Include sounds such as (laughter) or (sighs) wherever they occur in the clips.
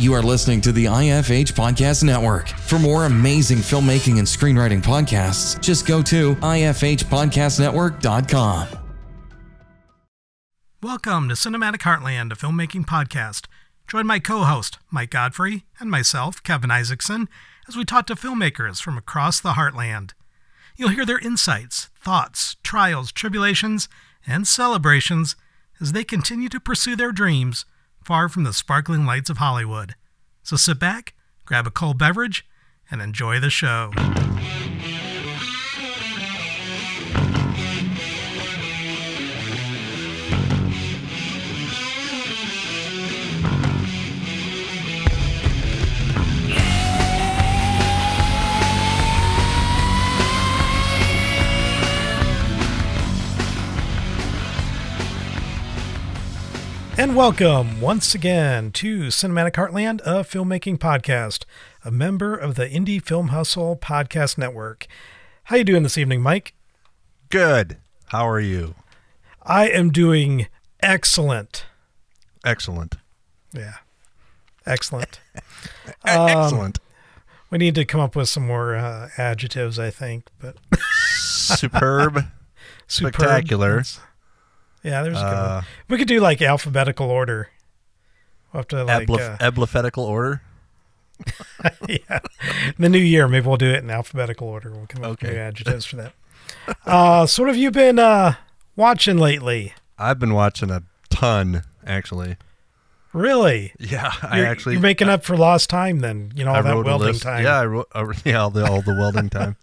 You are listening to the IFH Podcast Network. For more amazing filmmaking and screenwriting podcasts, just go to ifhpodcastnetwork.com. Welcome to Cinematic Heartland, a filmmaking podcast. Join my co host, Mike Godfrey, and myself, Kevin Isaacson, as we talk to filmmakers from across the heartland. You'll hear their insights, thoughts, trials, tribulations, and celebrations as they continue to pursue their dreams far from the sparkling lights of Hollywood. So sit back, grab a cold beverage, and enjoy the show. And welcome once again to Cinematic Heartland, a filmmaking podcast, a member of the Indie Film Hustle Podcast Network. How you doing this evening, Mike? Good. How are you? I am doing excellent. Excellent. Yeah. Excellent. (laughs) Excellent. We need to come up with some more uh, adjectives, I think, but (laughs) (laughs) Superb. Spectacular. Yeah, there's a good Uh, one. We could do like alphabetical order. We'll have to like Eblif- uh, order. (laughs) yeah. The new year, maybe we'll do it in alphabetical order. We'll come up with Okay. new adjectives for that. Uh, so what have you been uh, watching lately? I've been watching a ton, actually. Really? Yeah, I You're, actually. you're making up for lost time then. You know, all I that welding time. Yeah, I wrote. Uh, (laughs) yeah, all the all the welding time.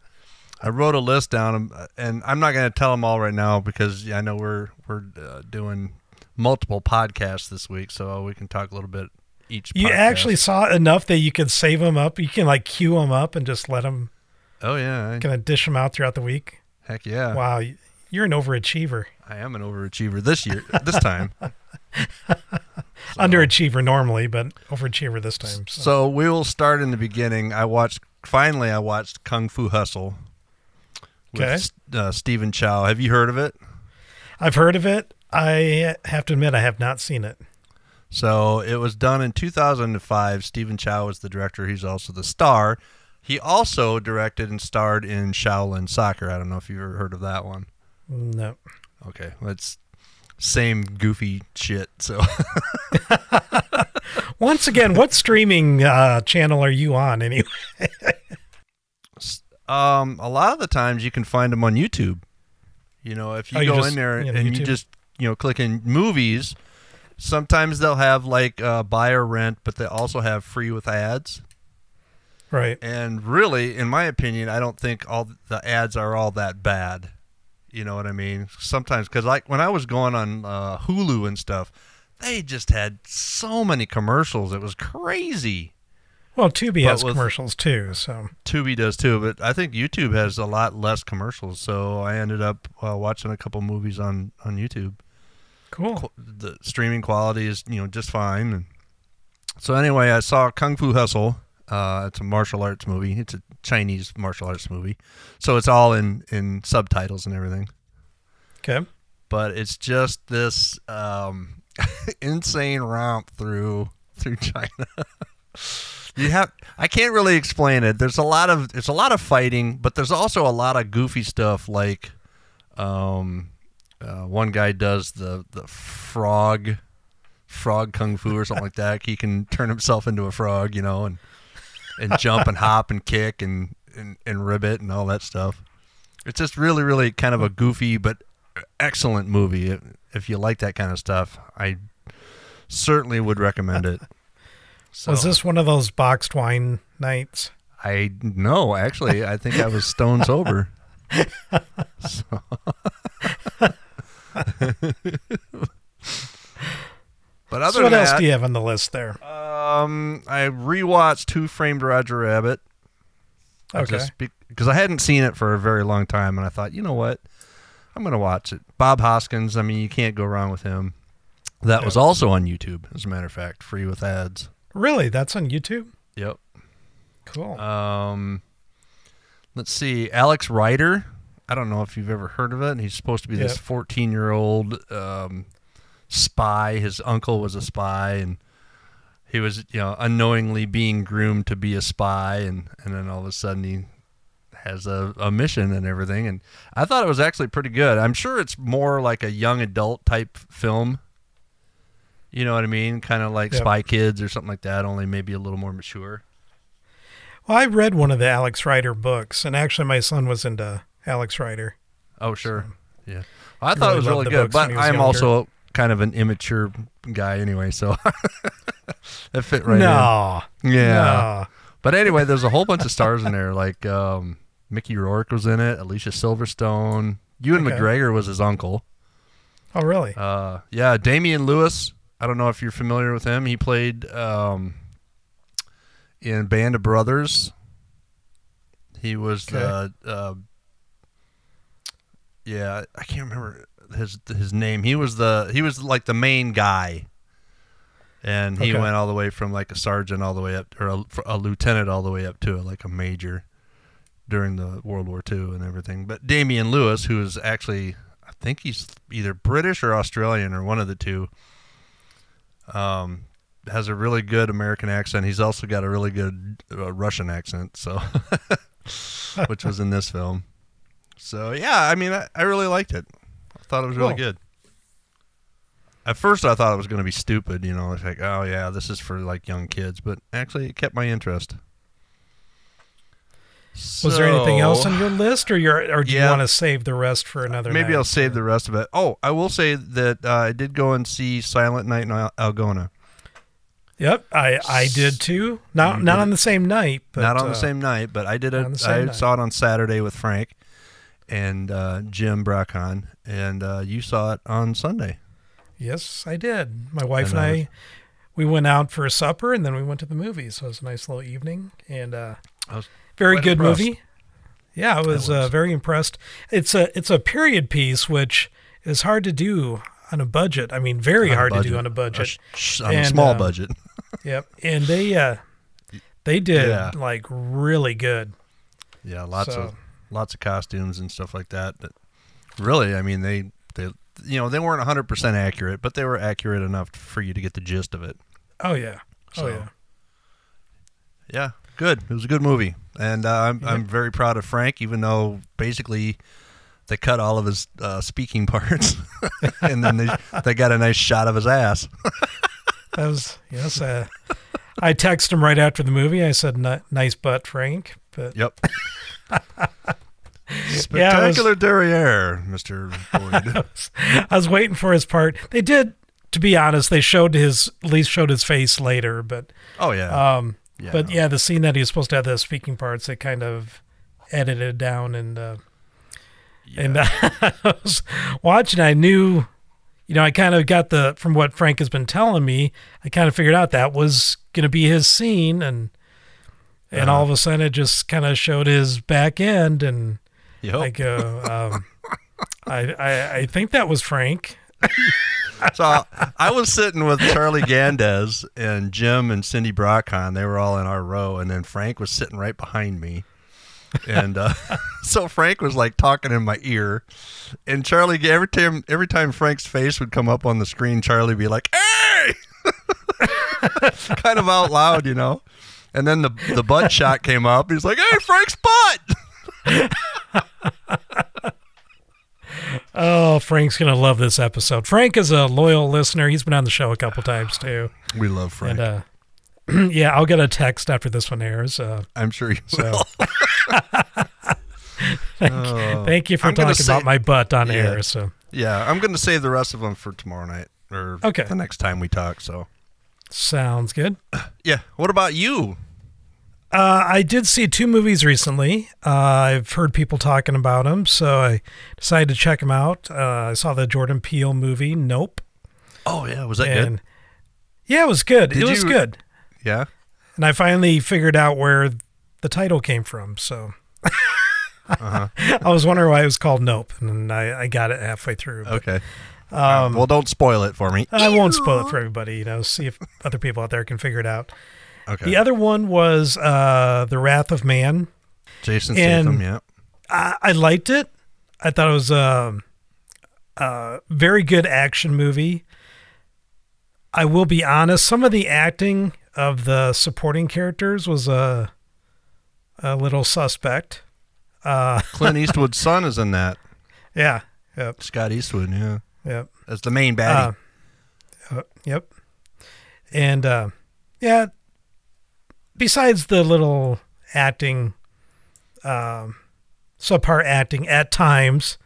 I wrote a list down, um, and I'm not going to tell them all right now because I know we're we're uh, doing multiple podcasts this week, so we can talk a little bit each. You podcast. actually saw enough that you can save them up. You can like queue them up and just let them Oh yeah. I- kind of dish them out throughout the week. heck yeah. Wow, you- you're an overachiever. I am an overachiever this year. This time. (laughs) Underachiever normally, but overachiever this time. So. So we will start in the beginning. I watched finally. I watched Kung Fu Hustle with Okay. uh, Stephen Chow. Have you heard of it? I've heard of it. I have to admit, I have not seen it. So it was done in 2005. Stephen Chow is the director. He's also the star. He also directed and starred in Shaolin Soccer. I don't know if you've ever heard of that one. No. Okay, that's same goofy shit. So (laughs) Once again, what streaming uh, channel are you on anyway? (laughs) Um, a lot of the times you can find them on YouTube. You know, if you Oh, you go just- in there yeah, and you just you know click in movies, sometimes they'll have like uh, buy or rent, but they also have free with ads. Right. And really, in my opinion, I don't think all the ads are all that bad. You know what I mean? Sometimes because like when I was going on uh, Hulu and stuff, they just had so many commercials. It was crazy. Well, Tubi But has commercials too, so Tubi does too, but I think YouTube has a lot less commercials. So I ended up uh, watching a couple movies on on YouTube. cool. The streaming quality is you know just fine. And so anyway, I saw Kung Fu Hustle. Uh, it's a martial arts movie. It's a Chinese martial arts movie, so it's all in in subtitles and everything. Okay. But it's just this um, (laughs) insane romp through through China. (laughs) you have I can't really explain it. There's a lot of there's a lot of fighting, but there's also a lot of goofy stuff like um uh, one guy does the the frog frog kung fu or something like that. He can turn himself into a frog, you know, and and jump and hop and kick and, and and ribbit and all that stuff. It's just really, really kind of a goofy but excellent movie. If you like that kind of stuff, I certainly would recommend it. So, Was this one of those boxed wine nights? I no, actually, I think I was stone sober. (laughs) So- (laughs) but other So what else that, do you have on the list there? um, I rewatched Who Framed Roger Rabbit. Okay. because I hadn't seen it for a very long time, and I thought, you know what, I'm gonna watch it. Bob Hoskins. I mean, you can't go wrong with him. That was also on YouTube, as a matter of fact, free with ads. Really? That's on YouTube? Yep. Cool. Um, let's see, Alex Rider. I don't know if you've ever heard of it. He's supposed to be this 14 year old um, spy. His uncle was a spy, and he was, you know, unknowingly being groomed to be a spy, and and then all of a sudden he has a, a mission and everything. And I thought it was actually pretty good. I'm sure it's more like a young adult type film. You know what I mean? Kind of like Yep. Spy Kids or something like that, only maybe a little more mature. well, I read one of the Alex Rider books, and actually my son was into Alex Rider. Oh, sure. Yeah. I I thought really it was really good, but when he was I'm younger. also kind of an immature guy anyway, so (laughs) that fit right no. in. Yeah. No. But anyway, there's a whole bunch of stars in there. Like um, Mickey Rourke was in it, Alicia Silverstone. Ewan Okay. McGregor was his uncle. Oh, really? Uh, yeah, Damian Lewis. I don't know if you're familiar with him. He played um, in Band of Brothers. He was the uh, yeah, I can't remember his his name. He was the he was like the main guy, and he Okay. went all the way from like a sergeant all the way up or a, a lieutenant all the way up to like a major during the World War II and everything. But Damian Lewis, who is actually I think he's either British or Australian or one of the two. Um, has a really good American accent. He's also got a really good uh, Russian accent, so (laughs) which was in this film. So yeah, I mean, I, I really liked it. I thought it was really Cool. good. At first, I thought it was going to be stupid. You know, it's like, oh yeah, this is for like young kids. But actually, it kept my interest. Was there anything else on your list, or your, or do you want to save the rest for another? Maybe night? I'll save the rest of it. Oh, I will say that uh, I did go and see Silent Night in Al- Algona. Yep, I I did too. Not You not on the same night, but Not on uh, the same night, but I did it. I night. saw it on Saturday with Frank and uh, Jim Bracon, and uh, you saw it on Sunday. Yes, I did. My wife And and I I, was- we went out for a supper, and then we went to the movies. So it was a nice little evening, and uh, I was very quite good impressed. movie. Yeah, I was, Uh, very impressed. It's a it's a period piece, which is hard to do on a budget. I mean, very On hard to do on a budget. sh- sh- on a small um, budget. (laughs) Yep, and they uh, they did Yeah. like really good. Yeah, lots so- of lots of costumes and stuff like that. But really, I mean, they they you know they weren't 100 percent accurate, but they were accurate enough for you to get the gist of it. Oh yeah, oh yeah. Yeah, good. It was a good movie, and uh, I'm Yeah. I'm very proud of Frank, even though basically they cut all of his uh, speaking (laughs) parts, (laughs) and then they they got a nice shot of his ass. (laughs) That was yes. Uh, I texted him right after the movie. I said, "Ni- "Nice butt, Frank." But Yep. Spectacular derriere, Mister Boyd. I was waiting for his part. They did, to be honest, they showed his at least showed his face later. But Oh yeah. um, yeah. but yeah, the scene that he was supposed to have the speaking parts, they kind of edited down and uh, and (laughs) I was watching. I knew, you know, I kind of got the from what Frank has been telling me. I kind of figured out that was going to be his scene, and and Uh-huh. all of a sudden it just kind of showed his back end, and Yep. I go, um, (laughs) I, I I think that was Frank. So I was sitting with Charlie Gandez and Jim and Cindy Brockon. They were all in our row, and then Frank was sitting right behind me. And uh, (laughs) so Frank was like talking in my ear, and Charlie every time every time Frank's face would come up on the screen, Charlie would be like, "Hey!" (laughs) kind of out loud, you know. And then the the butt shot came up. He's like, "Hey, Frank's butt!" (laughs) Oh, Frank's gonna love this episode. Frank is a loyal listener. He's been on the show a couple times too. We love Frank. And uh, (clears throat) yeah, I'll get a text after this one airs. Uh, I'm sure you so will. (laughs) (laughs) thank you for I'm talking say- about my butt on Yeah. air. So Yeah, I'm going to save the rest of them for tomorrow night or Okay. the next time we talk. So sounds good. yeah, what about you? Uh, I did see two movies recently. Uh, I've heard people talking about them, so I decided to check them out. Uh, I saw the Jordan Peele movie, Nope, Oh yeah, was that and good? yeah, it was good. Did it was you- good, Yeah. and I finally figured out where the title came from. So Uh-huh. (laughs) I was wondering why it was called Nope, and I, I got it halfway through. but Okay. Um, well, don't spoil it for me. I won't spoil it for everybody. You know, see if other people out there can figure it out. Okay. The other one was uh, The Wrath of Man. Jason and- Statham. Yeah. I, I liked it. I thought it was a, a very good action movie. I will be honest, some of the acting of the supporting characters was a a little suspect. Uh, (laughs) Clint Eastwood's son is in that. yeah, yep, Scott Eastwood. Yeah. yep, As the main baddie. uh, uh, yep, and uh, yeah. Besides the little acting, um, subpar acting at times,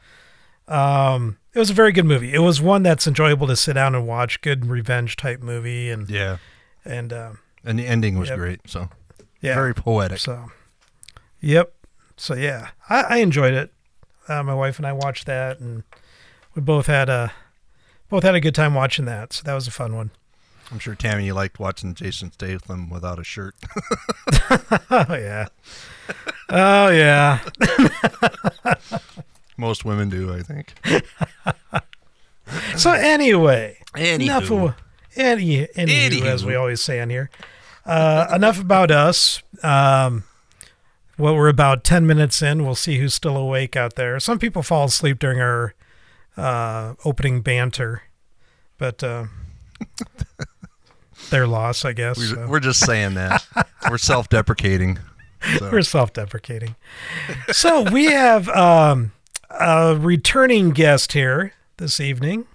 um, it was a very good movie. It was one that's enjoyable to sit down and watch. Good revenge type movie, and yeah. and um, And the ending was Yep. great. So yeah, very poetic. So, yep. So yeah, I, I enjoyed it. Uh, my wife and I watched that, and we both had a both had a good time watching that. So that was a fun one. I'm sure Tammy, you liked watching Jason Statham without a shirt. (laughs) Oh yeah. Oh yeah. Most women do, I think. So anyway, Anywho. enough of any anywho, Anywho. as we always say on here. Uh, enough about us. Um, well, we're about ten minutes in. We'll see who's still awake out there. Some people fall asleep during our uh, opening banter, but uh, their loss, I guess. We're, so. we're just saying that. (laughs) we're self-deprecating. So. We're self-deprecating. so we have um, a returning guest here this evening,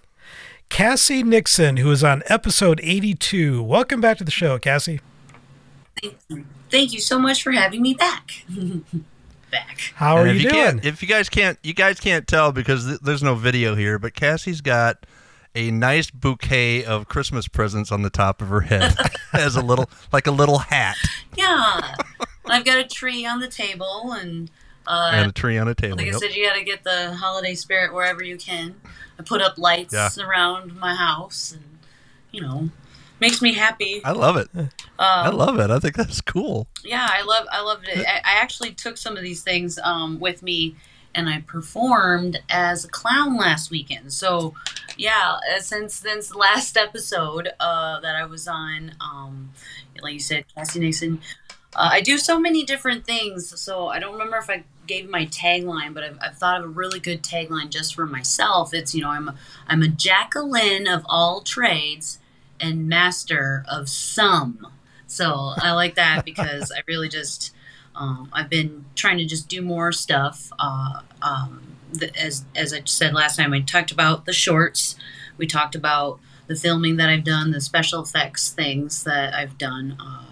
Cassie Nixon, who is on episode 82. Welcome back to the show, Cassie. Thank you so much for having me back. (laughs) back. How are And you, if doing? If you guys can't, you guys can't tell because th- there's no video here, but Cassie's got a nice bouquet of Christmas presents on the top of her head (laughs) as a little, like a little hat Yeah. I've got a tree on the table and uh and a tree on a table. like I Yep. said, you gotta get the holiday spirit wherever you can. I put up lights Yeah. around my house and you know makes me happy. I love it. Um, I love it. I think that's cool. yeah, I love I loved it. I, I actually took some of these things um, with me, and I performed as a clown last weekend. So, yeah, uh, since since the last episode uh, that I was on, um, like you said, Cassie Nixon, uh, I do so many different things. So I don't remember if I gave my tagline, but I've, I've thought of a really good tagline just for myself. It's you know I'm a, I'm a Jacqueline of all trades and master of some. So I like that because I really just um, I've been trying to just do more stuff. Uh, um, the, as as I said last time, I talked about the shorts. We talked about the filming that I've done, the special effects things that I've done. Uh,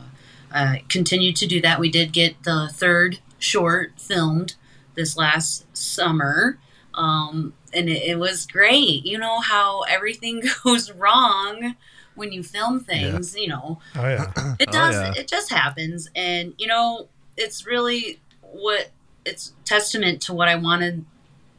I continue to do that. We did get the third short filmed this last summer. Um, and it, it was great. You know how everything (laughs) goes wrong when you film things, you know, oh yeah. it Oh, does yeah. it just happens and you know it's really what it's testament to what i wanted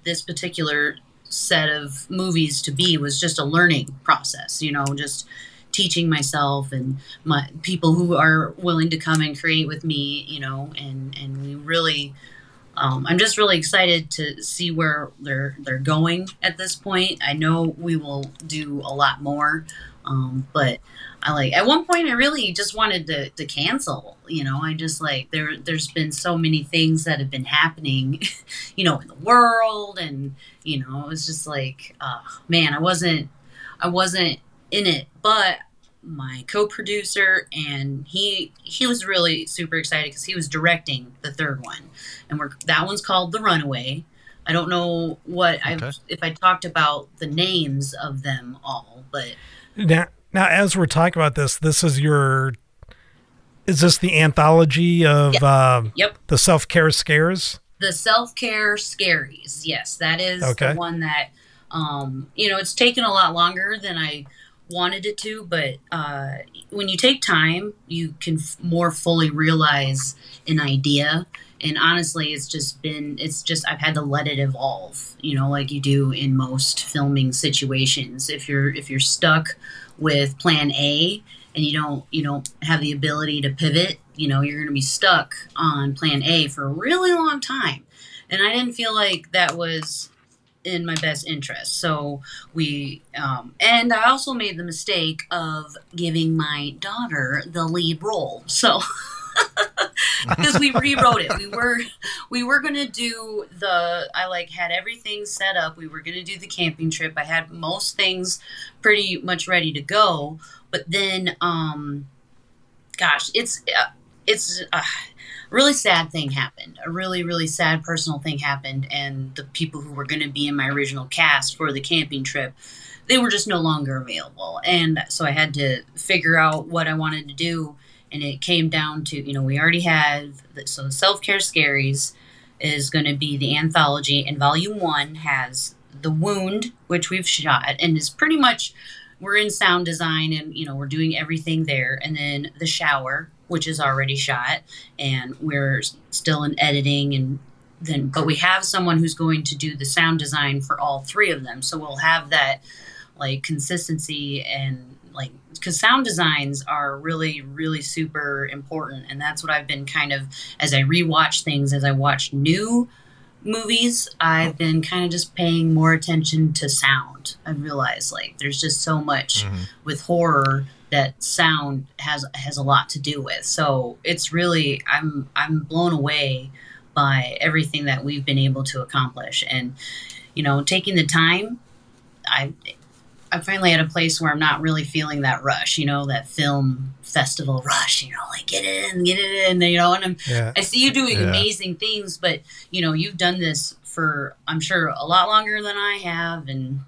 this particular set of movies to be was just a learning process you know just teaching myself and my people who are willing to come and create with me you know and and we really um, I'm just really excited to see where they're they're going at this point. I know we will do a lot more, um, but I like at one point I really just wanted to, to cancel. You know, I just like there there's been so many things that have been happening, (laughs) you know, in the world, and you know, it was just like, uh, man, I wasn't I wasn't in it, but my co-producer and he he was really super excited because he was directing the third one. And we're that one's called the runaway. I don't know what I if I talked about the names of them all, but Now, now, as we're talking about this, this is your. Is this the anthology of um, yep. the self care scares? the self-care scaries yes that is Okay. the one that um you know it's taken a lot longer than i wanted it to but uh when you take time you can f- more fully realize an idea and honestly it's just been it's just i've had to let it evolve you know like you do in most filming situations if you're if you're stuck with plan a and you don't you don't have the ability to pivot you know you're going to be stuck on plan a for a really long time. And i didn't feel like that was in my best interest. So we um, and i also made the mistake of giving my daughter the lead role. So (laughs) (laughs) because we rewrote it. We were we were to do the i like had everything set up. We were to do the camping trip. I had most things pretty much ready to go. But then um gosh it's uh, it's a really sad thing happened. A really really sad personal thing happened. And the people who were to be in my original cast for the camping trip they were just no longer available. And so i had to figure out what i wanted to do and it came down to you know we already have so the self-care scaries is going to be the anthology and volume one has the wound which we've shot and is pretty much we're in sound design and you know we're doing everything there and then the shower which is already shot and we're still in editing and then but we have someone who's going to do the sound design for all three of them so we'll have that like consistency and because sound designs are really really super important and that's what i've been kind of as i rewatch things as i watch new movies i've oh. been kind of just paying more attention to sound. I realize like there's just so much mm-hmm. with horror that sound has has a lot to do with. So it's really i'm i'm blown away by everything that we've been able to accomplish and you know taking the time i i'm finally at a place where i'm not really feeling that rush you know that film festival rush you know like get it in get it in you know and i'm Yeah. I see you doing Yeah. amazing things, but you know, you've done this for I'm sure a lot longer than I have and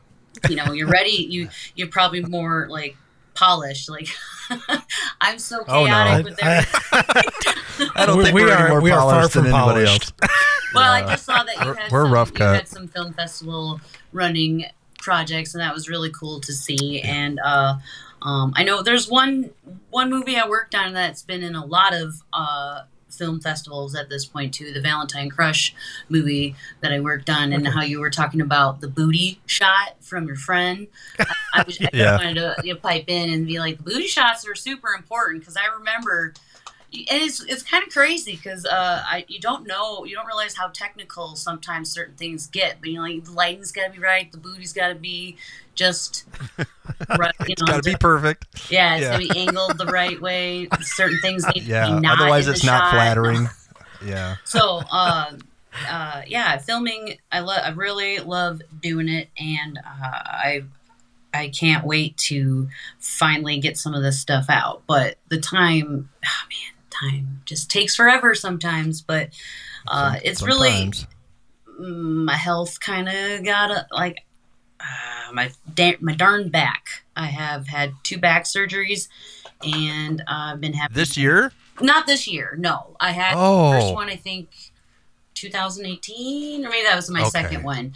you know, you're ready (laughs) you you're probably more like polished. Like (laughs) I'm so Oh, no. chaotic I, with I, everything. (laughs) I don't We- think we we are, are- any more we are far polished from than anybody polished. else. well, I just saw that you We're- had we're some, rough you cut. had some film festival running projects and that was really cool to see and uh um, I know there's one one movie I worked on that's been in a lot of uh, film festivals at this point too. The Valentine Crush movie that I worked on, and how you were talking about the booty shot from your friend. I, I, (laughs) was, I Yeah. wanted to you know, pipe in and be like, the booty shots are super important because I remember. And it's, it's kind of crazy because uh, I you don't know you don't realize how technical sometimes certain things get but you know like the lighting's got to be right the booty's got to be just (laughs) right you It's got to be perfect. yeah, it's Yeah. got to be angled the right way. Certain things need to Yeah. be not Otherwise, it's not shot. flattering. Yeah. So, uh, uh, yeah, filming. I love. I really love doing it, and uh, I I can't wait to finally get some of this stuff out. But the time, oh man, time just takes forever sometimes. But uh, Some- it's really sometimes. my health kind of got a, like uh, my da- my darn back. I have had two back surgeries, and I've been having this year. not this year. No, I had Oh. the first one. I think 2018, or maybe that was my Okay. second one.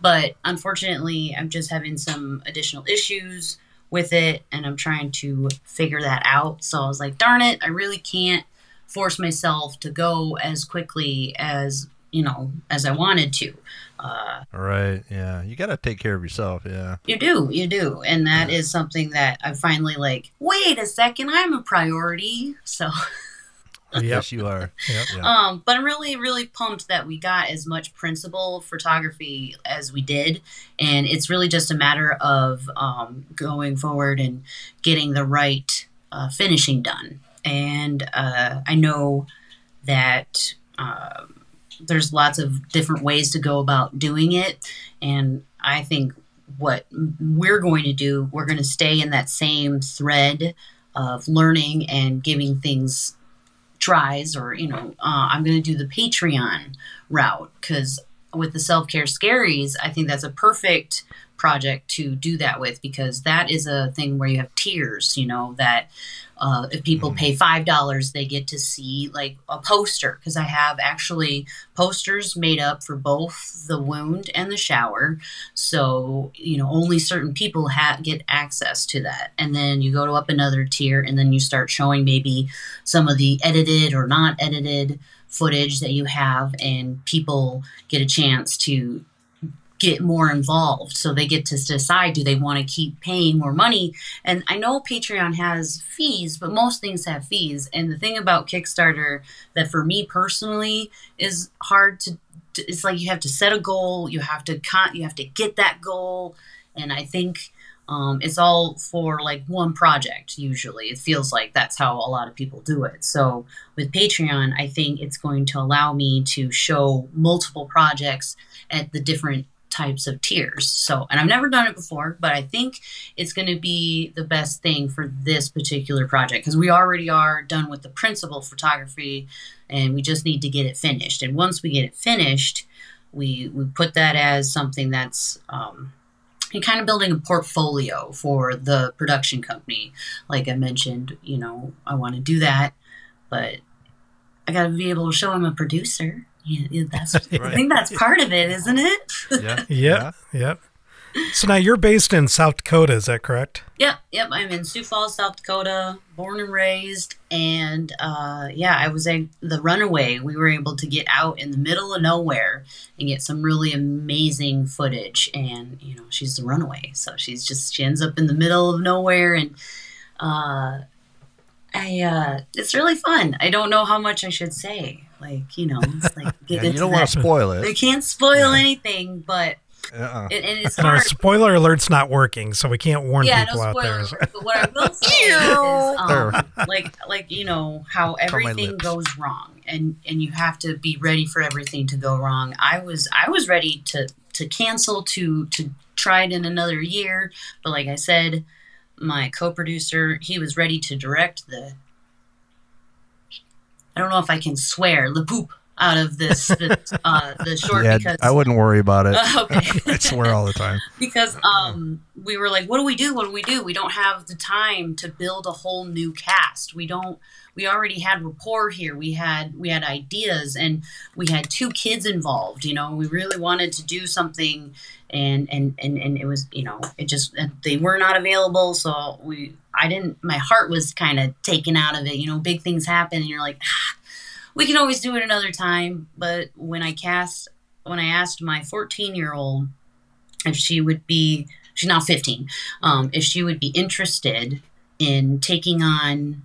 But unfortunately, I'm just having some additional issues with it, and I'm trying to figure that out. So I was like, darn it, I really can't force myself to go as quickly as you know as I wanted to. Uh, Right. Yeah. You got to take care of yourself. Yeah. you do, you do, and that is something that I finally like. Wait a second, I'm a priority. So. (laughs) (laughs) Yep. Yes, you are. Yep. Yeah. Um, but I'm really, really pumped that we got as much principal photography as we did. And it's really just a matter of um, going forward and getting the right uh, finishing done. And uh, I know that uh, there's lots of different ways to go about doing it. And I think what we're going to do, we're going to stay in that same thread of learning and giving things tries or you know uh, i'm going to do the patreon route because with the self care scaries, I think that's a perfect project to do that with because that is a thing where you have tiers, you know, that uh, if people Mm-hmm. pay five dollars, they get to see like a poster because I have actually posters made up for both the wound and the shower. So you know, only certain people ha- get access to that, and then you go to up another tier, and then you start showing maybe some of the edited or not edited footage that you have, and people get a chance to get more involved. So they get to decide do they want to keep paying more money? And i know patreon has fees but most things have fees. And the thing about kickstarter that for me personally is hard to it's like you have to set a goal you have to con- you have to get that goal. And i think um, it's all for like one project usually. It feels like that's how a lot of people do it. So with patreon i think it's going to allow me to show multiple projects at the different types of tiers. So, and I've never done it before, but I think it's going to be the best thing for this particular project because we already are done with the principal photography and we just need to get it finished. And once we get it finished, we we put that as something that's um, and kind of building a portfolio for the production company. Like I mentioned, you know, I want to do that, but I got to be able to show I'm a producer. Yeah, yeah, that's. (laughs) I think that's part of it, isn't it? Yeah. (laughs) yeah. Yep. So now you're based in South Dakota, is that correct? Yep, yep. I'm in Sioux Falls, South Dakota, born and raised, and uh, yeah, I was a, the runaway. We were able to get out in the middle of nowhere and get some really amazing footage. And you know, she's the runaway, so she's just she ends up in the middle of nowhere, and uh, I uh, it's really fun. I don't know how much I should say. Like you know, it's like (laughs) Yeah, you don't want to spoil it. They it. can't spoil anything, but Uh-uh. it, and it's And our spoiler alert's not working, so we can't warn yeah, people no out there. spoiler. but what I will (laughs) say is, um, like, like you know how everything goes wrong, and and you have to be ready for everything to go wrong. I was I was ready to to cancel to to try it in another year, but like I said, my co-producer he was ready to direct the. I don't know if I can swear the poop out of this, (laughs) this uh, the short Yeah, because I wouldn't worry about it. (laughs) okay. (laughs) I swear all the time. because um we were like what do we do? What do we do? We don't have the time to build a whole new cast. We don't we already had rapport here. We had we had ideas and we had two kids involved you know? We really wanted to do something and and and, and it was you know it just they were not available so we i didn't my heart was kind of taken out of it you know big things happen and you're like ah, we can always do it another time. But when i cast when i asked my 14 year old if she would be she's now 15 um, if she would be interested in taking on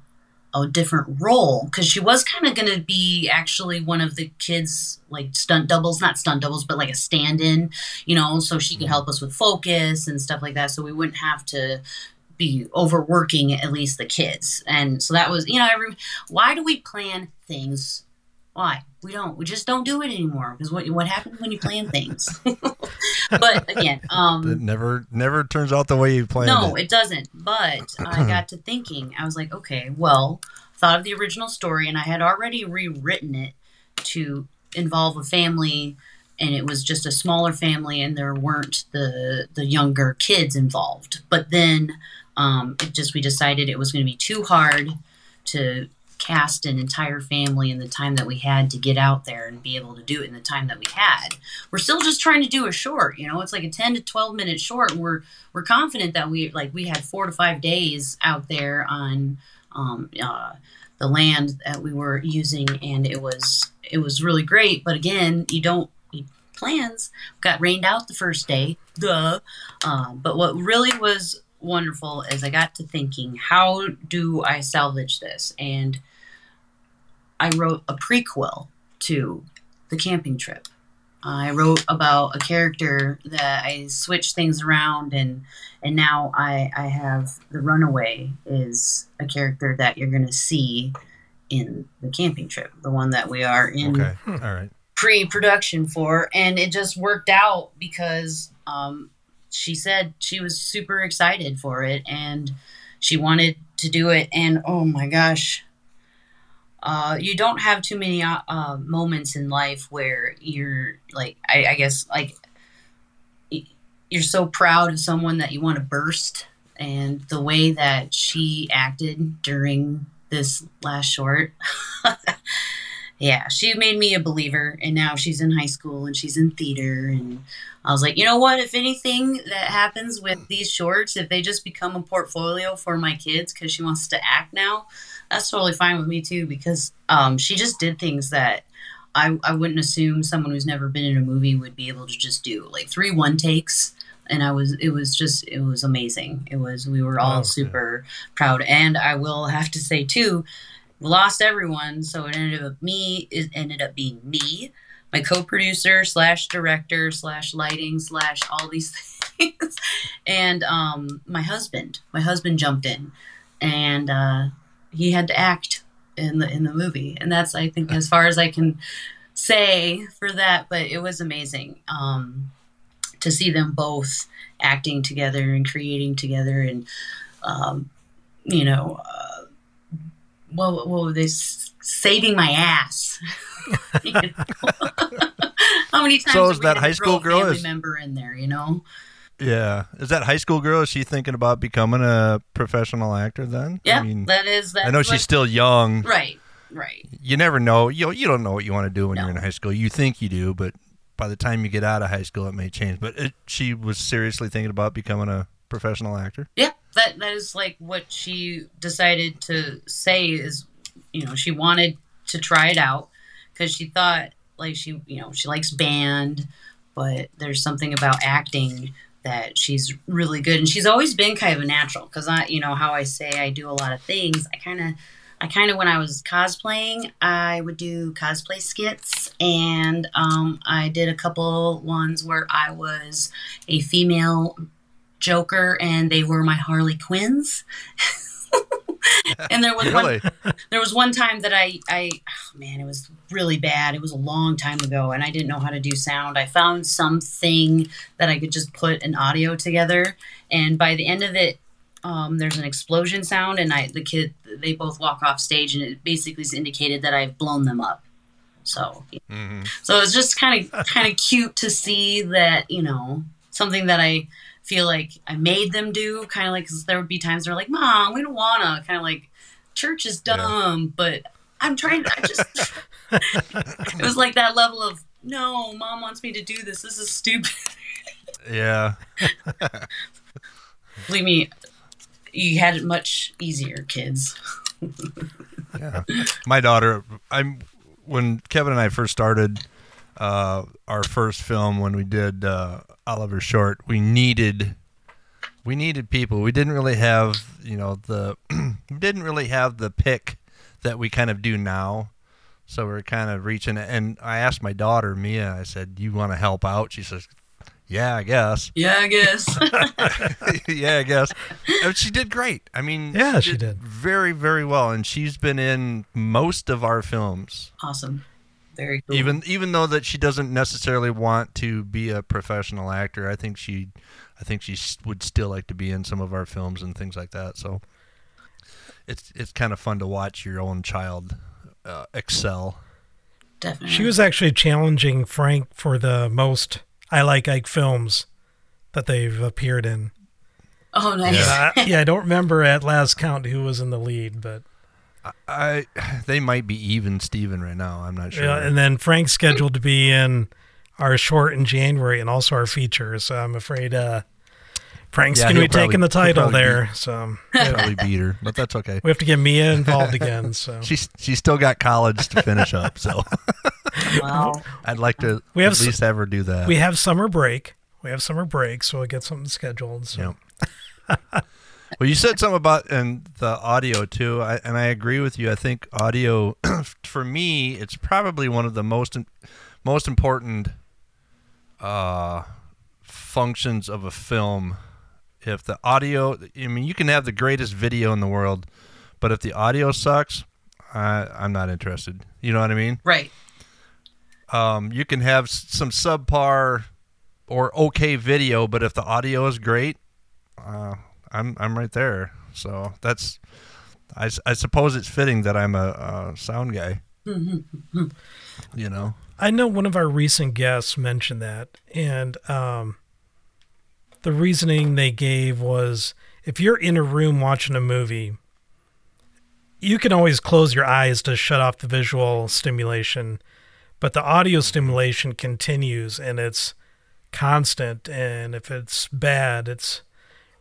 a different role because she was kind of going to be actually one of the kids like stunt doubles not stunt doubles but like a stand-in you know so she could help us with focus and stuff like that. So we wouldn't have to be overworking at least the kids and so that was you know every why do we plan things why we don't we just don't do it anymore because what what happens when you plan things (laughs) but again um It never never turns out the way you planned no, it. it doesn't. But I got to thinking. I was like, okay, well, thought of the original story, and I had already rewritten it to involve a family, and it was just a smaller family, and there weren't the the younger kids involved. But then, um, it just we decided it was going to be too hard to cast an entire family in the time that we had to get out there and be able to do it in the time that we had. We're still just trying to do a short, you know, it's like a 10 to 12 minute short. And we're we're confident that we like we had 4 to 5 days out there on um uh the land that we were using and it was it was really great, but again, you don't you, plans got rained out the first day. Duh. Um, but what really was wonderful is I got to thinking, how do I salvage this? And I wrote a prequel to the camping trip. I wrote about a character that I switched things around, and and now I I have the runaway is a character that you're going to see in the camping trip, the one that we are in Okay. All right. pre-production for and it just worked out because um, she said she was super excited for it and she wanted to do it and oh my gosh uh, you don't have too many uh, uh, moments in life where you're like, I, I guess, like you're so proud of someone that you want to burst. And the way that she acted during this last short, (laughs) yeah, she made me a believer. And now she's in high school and she's in theater. And I was like, you know what? If anything that happens with these shorts, if they just become a portfolio for my kids because she wants to act now, that's totally fine with me too. Because um, she just did things that I, I wouldn't assume someone who's never been in a movie would be able to just do. Like three one takes. And I was, it was just, it was amazing. It was, we were all Oh, okay. super proud. And I will have to say too, lost everyone. So it ended up me, it ended up being me my co-producer slash director slash lighting slash all these (laughs) things and um my husband my husband jumped in and uh he had to act in the in the movie and that's i think as far as i can say for that but it was amazing um to see them both acting together and creating together and um you know uh, what, what this saving my ass (laughs) (laughs) How many times? So is that high school girl is- member in there? You know. Yeah. Is that high school girl? Is she thinking about becoming a professional actor then? Yeah, I mean, that is that. I know she's still young. right. Right. You never know. You you don't know what you want to do when No. you're in high school. You think you do, but by the time you get out of high school, it may change. But it, she was seriously thinking about becoming a professional actor. Yeah, that that is like what she decided to say is, you know, she wanted to try it out because she thought like she, you know, she likes band, but there's something about acting that she's really good and she's always been kind of a natural because I, you know, how I say I do a lot of things. I kind of I kind of when I was cosplaying, I would do cosplay skits, and um, I did a couple ones where I was a female Joker, and they were my Harley Quinns. (laughs) and there was Really? one, there was one time that I, I, oh man, it was really bad. It was a long time ago, and I didn't know how to do sound. I found something that I could just put an audio together, and by the end of it, um, there's an explosion sound, and I, the kid, they both walk off stage, and it basically is indicated that I've blown them up. So, hmm so it's just kind of kind of cute to see that you know something that I feel like I made them do. Kind of like 'cause there would be times they're like, "Mom, we don't wanna." Kind of like church is dumb, but I'm trying. I just (laughs) (laughs) it was like that level of no, mom wants me to do this. This is stupid. Yeah. (laughs) Believe me, you had it much easier, kids. Yeah. My daughter, I'm when Kevin and I first started uh, our first film when we did uh, Oliver Short, we needed we needed people. We didn't really have, you know, the (clears throat) we didn't really have the pick that we kind of do now. So we're kind of reaching and I asked my daughter Mia, I said, "You want to help out?" She says, "Yeah, I guess." (laughs) Yeah, I guess. (laughs) yeah, I guess. And she did great. I mean, Yeah, she did. very, very well, and she's been in most of our films. awesome. Very cool. Even even though that she doesn't necessarily want to be a professional actor, I think she, I think she would still like to be in some of our films and things like that. So, it's it's kind of fun to watch your own child uh, excel. definitely. She was actually challenging Frank for the most I Like Ike films that they've appeared in. Oh, nice. Uh, (laughs) yeah, I don't remember at last count who was in the lead, but I (sighs) they might be even Steven right now. I'm not sure. yeah, and then Frank's scheduled to be in our short in January and also our feature. So I'm afraid uh, Frank's Yeah, going to be probably- taking the he'll title probably there. be- So Probably beat her, but that's okay. (laughs) we have to get Mia involved again. So (laughs) She's she's still got college to finish up, so (laughs) Wow. I'd like to We have at least have her do that. we have summer break. We have summer break, so we'll get something scheduled. So Yep. Well, you said something about and the audio too, I, and I agree with you. I think audio, (clears throat) for me, it's probably one of the most most important uh, functions of a film. If the audio, I mean, you can have the greatest video in the world, but if the audio sucks, I, I'm not interested. You know what I mean? Right. um, you can have some subpar or okay video, but if the audio is great, uh, I'm I'm right there. So that's I, I suppose it's fitting that I'm a, a sound guy. (laughs) you know. I know one of our recent guests mentioned that, and um, the reasoning they gave was if you're in a room watching a movie, you can always close your eyes to shut off the visual stimulation, but the audio stimulation continues and it's constant. And if it's bad, it's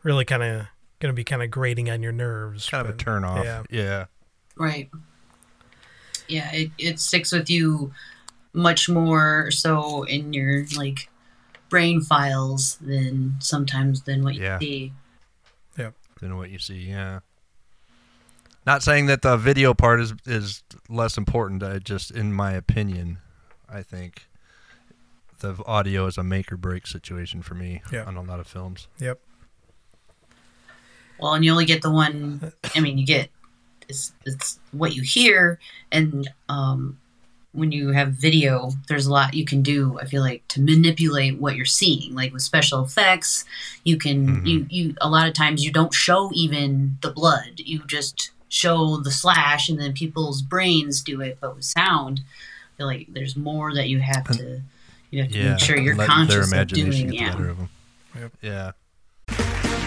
really kind of going to be kind of grating on your nerves. Kind of a turn off. Yeah. yeah. Right. Yeah, it, it sticks with you much more so in your like brain files than sometimes than what you see. Yeah. see. than what you see. Yeah. Not saying that the video part is is less important. I just, in my opinion, I think the audio is a make or break situation for me Yeah. on a lot of films. Yep. Well, and you only get the one. I mean, you get it's it's what you hear, and um, when you have video, there's a lot you can do. I feel like to manipulate what you're seeing, like with special effects, you can you you a lot of times you don't show even the blood. You just show the slash, and then people's brains do it. But with sound, I feel like there's more that you have to. You have to Yeah. make sure you're conscious their of doing. get the Yeah. better of them. Yep. Yeah.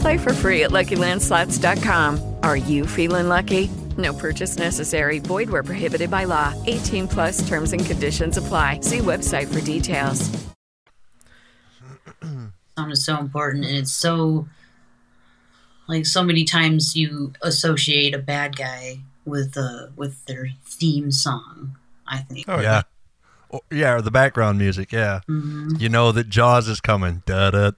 Play for free at LuckyLandSlots.com. Are you feeling lucky? No purchase necessary. Void where prohibited by law. 18 plus terms and conditions apply. See website for details. (clears throat) sound is so important and it's so like so many times you associate a bad guy with uh with their theme song i think Oh yeah. Oh, yeah, or the background music. Yeah. Mhm. You know that Jaws is coming. Da da.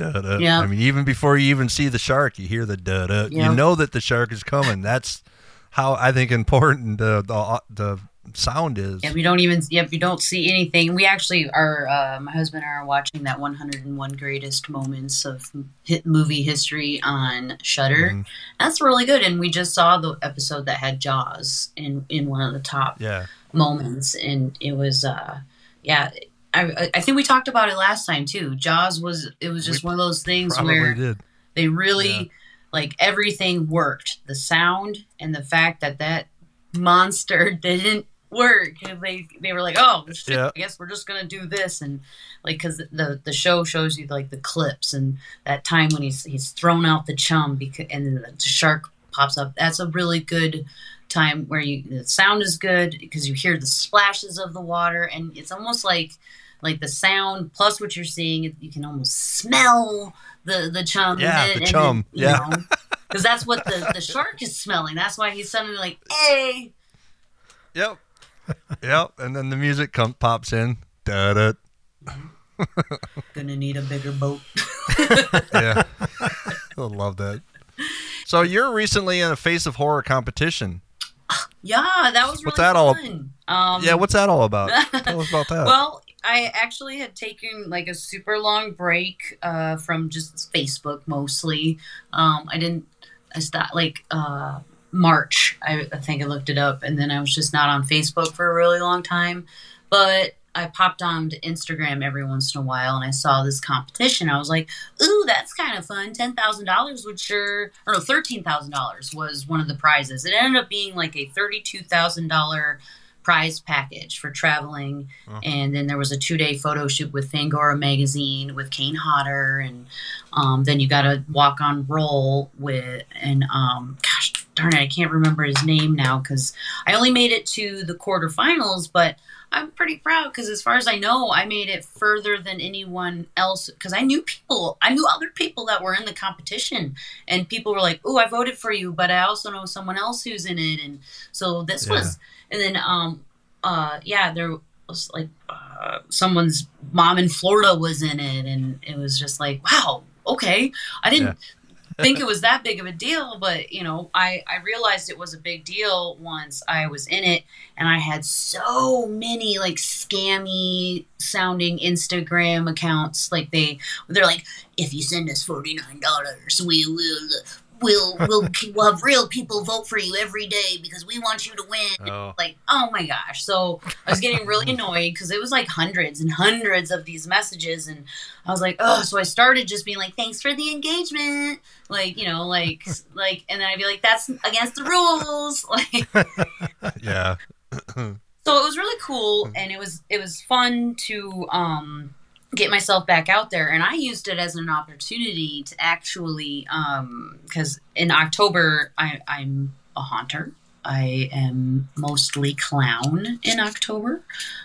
Da da. Yeah. I mean, even before you even see the shark, you hear the da da. Yeah. You know that the shark is coming. That's how I think important the the, the sound is. yeah we don't even yep you don't see anything we actually are uh, my husband and I are watching that 101 greatest moments of hit movie history on Shudder Mm-hmm. that's really good and we just saw the episode that had jaws in in one of the top Yeah. moments and it was uh yeah I, I think we talked about it last time too. Jaws was it was just We one of those things where did. they really Yeah. like everything worked. The sound and the fact that that monster (laughs) didn't work. They they were like, oh shit, Yeah. I guess we're just gonna do this and like because the the show shows you like the clips and that time when he's he's thrown out the chum because and the shark pops up. That's a really good time where you the sound is good because you hear the splashes of the water and it's almost like like the sound plus what you're seeing you can almost smell the the chum Yeah, and the then- chum. you Yeah. because that's what the the shark is smelling that's why he's suddenly like hey Yep. yep. And then the music come, pops in. Da da. (laughs) gonna need a bigger boat (laughs) Yeah. (laughs) I love that. So you're recently in a Face of Horror competition. Yeah that was really What's that all- fun. um yeah, what's that all about? (laughs) Tell us about that. Well, I actually had taken like a super long break uh, from just Facebook mostly. Um, I didn't. I stopped like uh, March. I, I think I looked it up, and then I was just not on Facebook for a really long time. But I popped on to Instagram every once in a while and I saw this competition. I was like, ooh, that's kind of fun. Ten thousand dollars would sure or no, thirteen thousand dollars was one of the prizes. It ended up being like a thirty-two thousand dollar prize package for traveling. Oh. And then there was a two day photo shoot with Fangoria magazine with Kane Hodder and um, then you gotta walk on roll with and um gosh darn it, I can't remember his name now because I only made it to the quarterfinals, but I'm pretty proud because as far as I know, I made it further than anyone else because I knew people, I knew other people that were in the competition, and people were like, "Oh, I voted for you," but I also know someone else who's in it, and so this was, and then um, uh, yeah, there was like uh, someone's mom in Florida was in it, and it was just like, wow, okay, I didn't think it was that big of a deal, but you know, I I realized it was a big deal once I was in it, and I had so many like scammy sounding Instagram accounts. Like they they're like, if you send us forty nine dollars, we will. We'll, we'll we'll have real people vote for you every day because we want you to win. Oh. Like, oh my gosh! So I was getting really (laughs) annoyed because it was like hundreds and hundreds of these messages, and I was like, oh. So I started just being like, thanks for the engagement, like you know, like (laughs) like, and then I'd be like, that's against the rules, (laughs) like. yeah. so it was really cool and it was it was fun to um get myself back out there and i used it as an opportunity to actually um because in october I, i'm a haunter. I am mostly clown in october.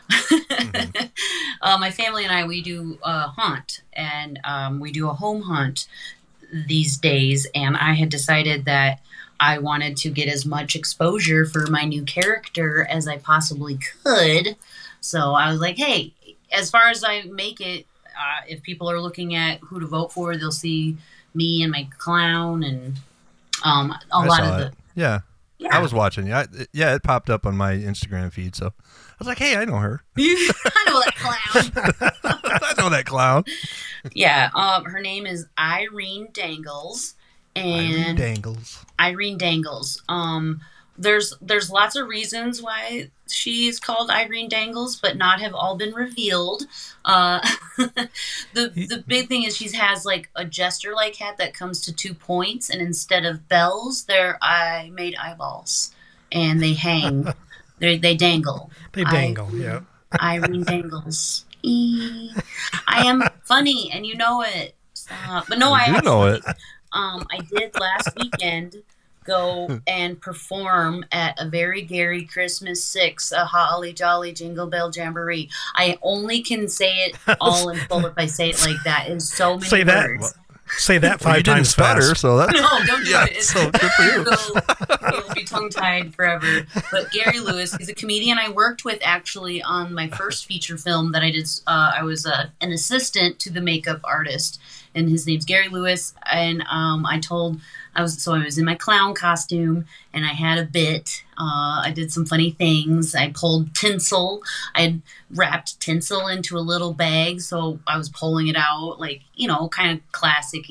(laughs) Uh, my family and i we do a haunt and um, we do a home hunt these days and i had decided that I wanted to get as much exposure for my new character as I possibly could. So I was like, hey, as far as I make it, uh, if people are looking at who to vote for, they'll see me and my clown and um, a I lot of the. it. Yeah. Yeah. I was watching. Yeah, it- yeah, it popped up on my Instagram feed. So I was like, "Hey, I know her. (laughs) I know that clown. (laughs) I know that clown." yeah, um, her name is Irene Dangles, and Irene Dangles. Irene Dangles. Um, there's there's lots of reasons why she's called Irene Dangles, but not have all been revealed. Uh, (laughs) the the big thing is she has like a jester like hat that comes to two points, and instead of bells, they're I made eyeballs, and they hang. (laughs) they they dangle. They dangle, yeah. Irene (laughs) Dangles. Eee. I am funny, and you know it. Stop. But no, I You actually, know it. um, I did last weekend go (laughs) and perform at a very Gary Christmas Six, a Holly Jolly Jingle Bell Jamboree. I only can say it (laughs) all in full if I say it like that. It's so many Say that. words. Say that (laughs) Well, five you didn't times stutter, fast. so that's No, don't do yeah, it. It's, So good for you. You'll, you'll be tongue tied forever. But Gary Lewis, he's a comedian I worked with actually on my first feature film that I did. Uh, I was uh, an assistant to the makeup artist, and his name's Gary Lewis. And um, I told I was so I was in my clown costume, and I had a bit. Uh, I did some funny things. I pulled tinsel. I had wrapped tinsel into a little bag, so I was pulling it out, like you know, kind of classic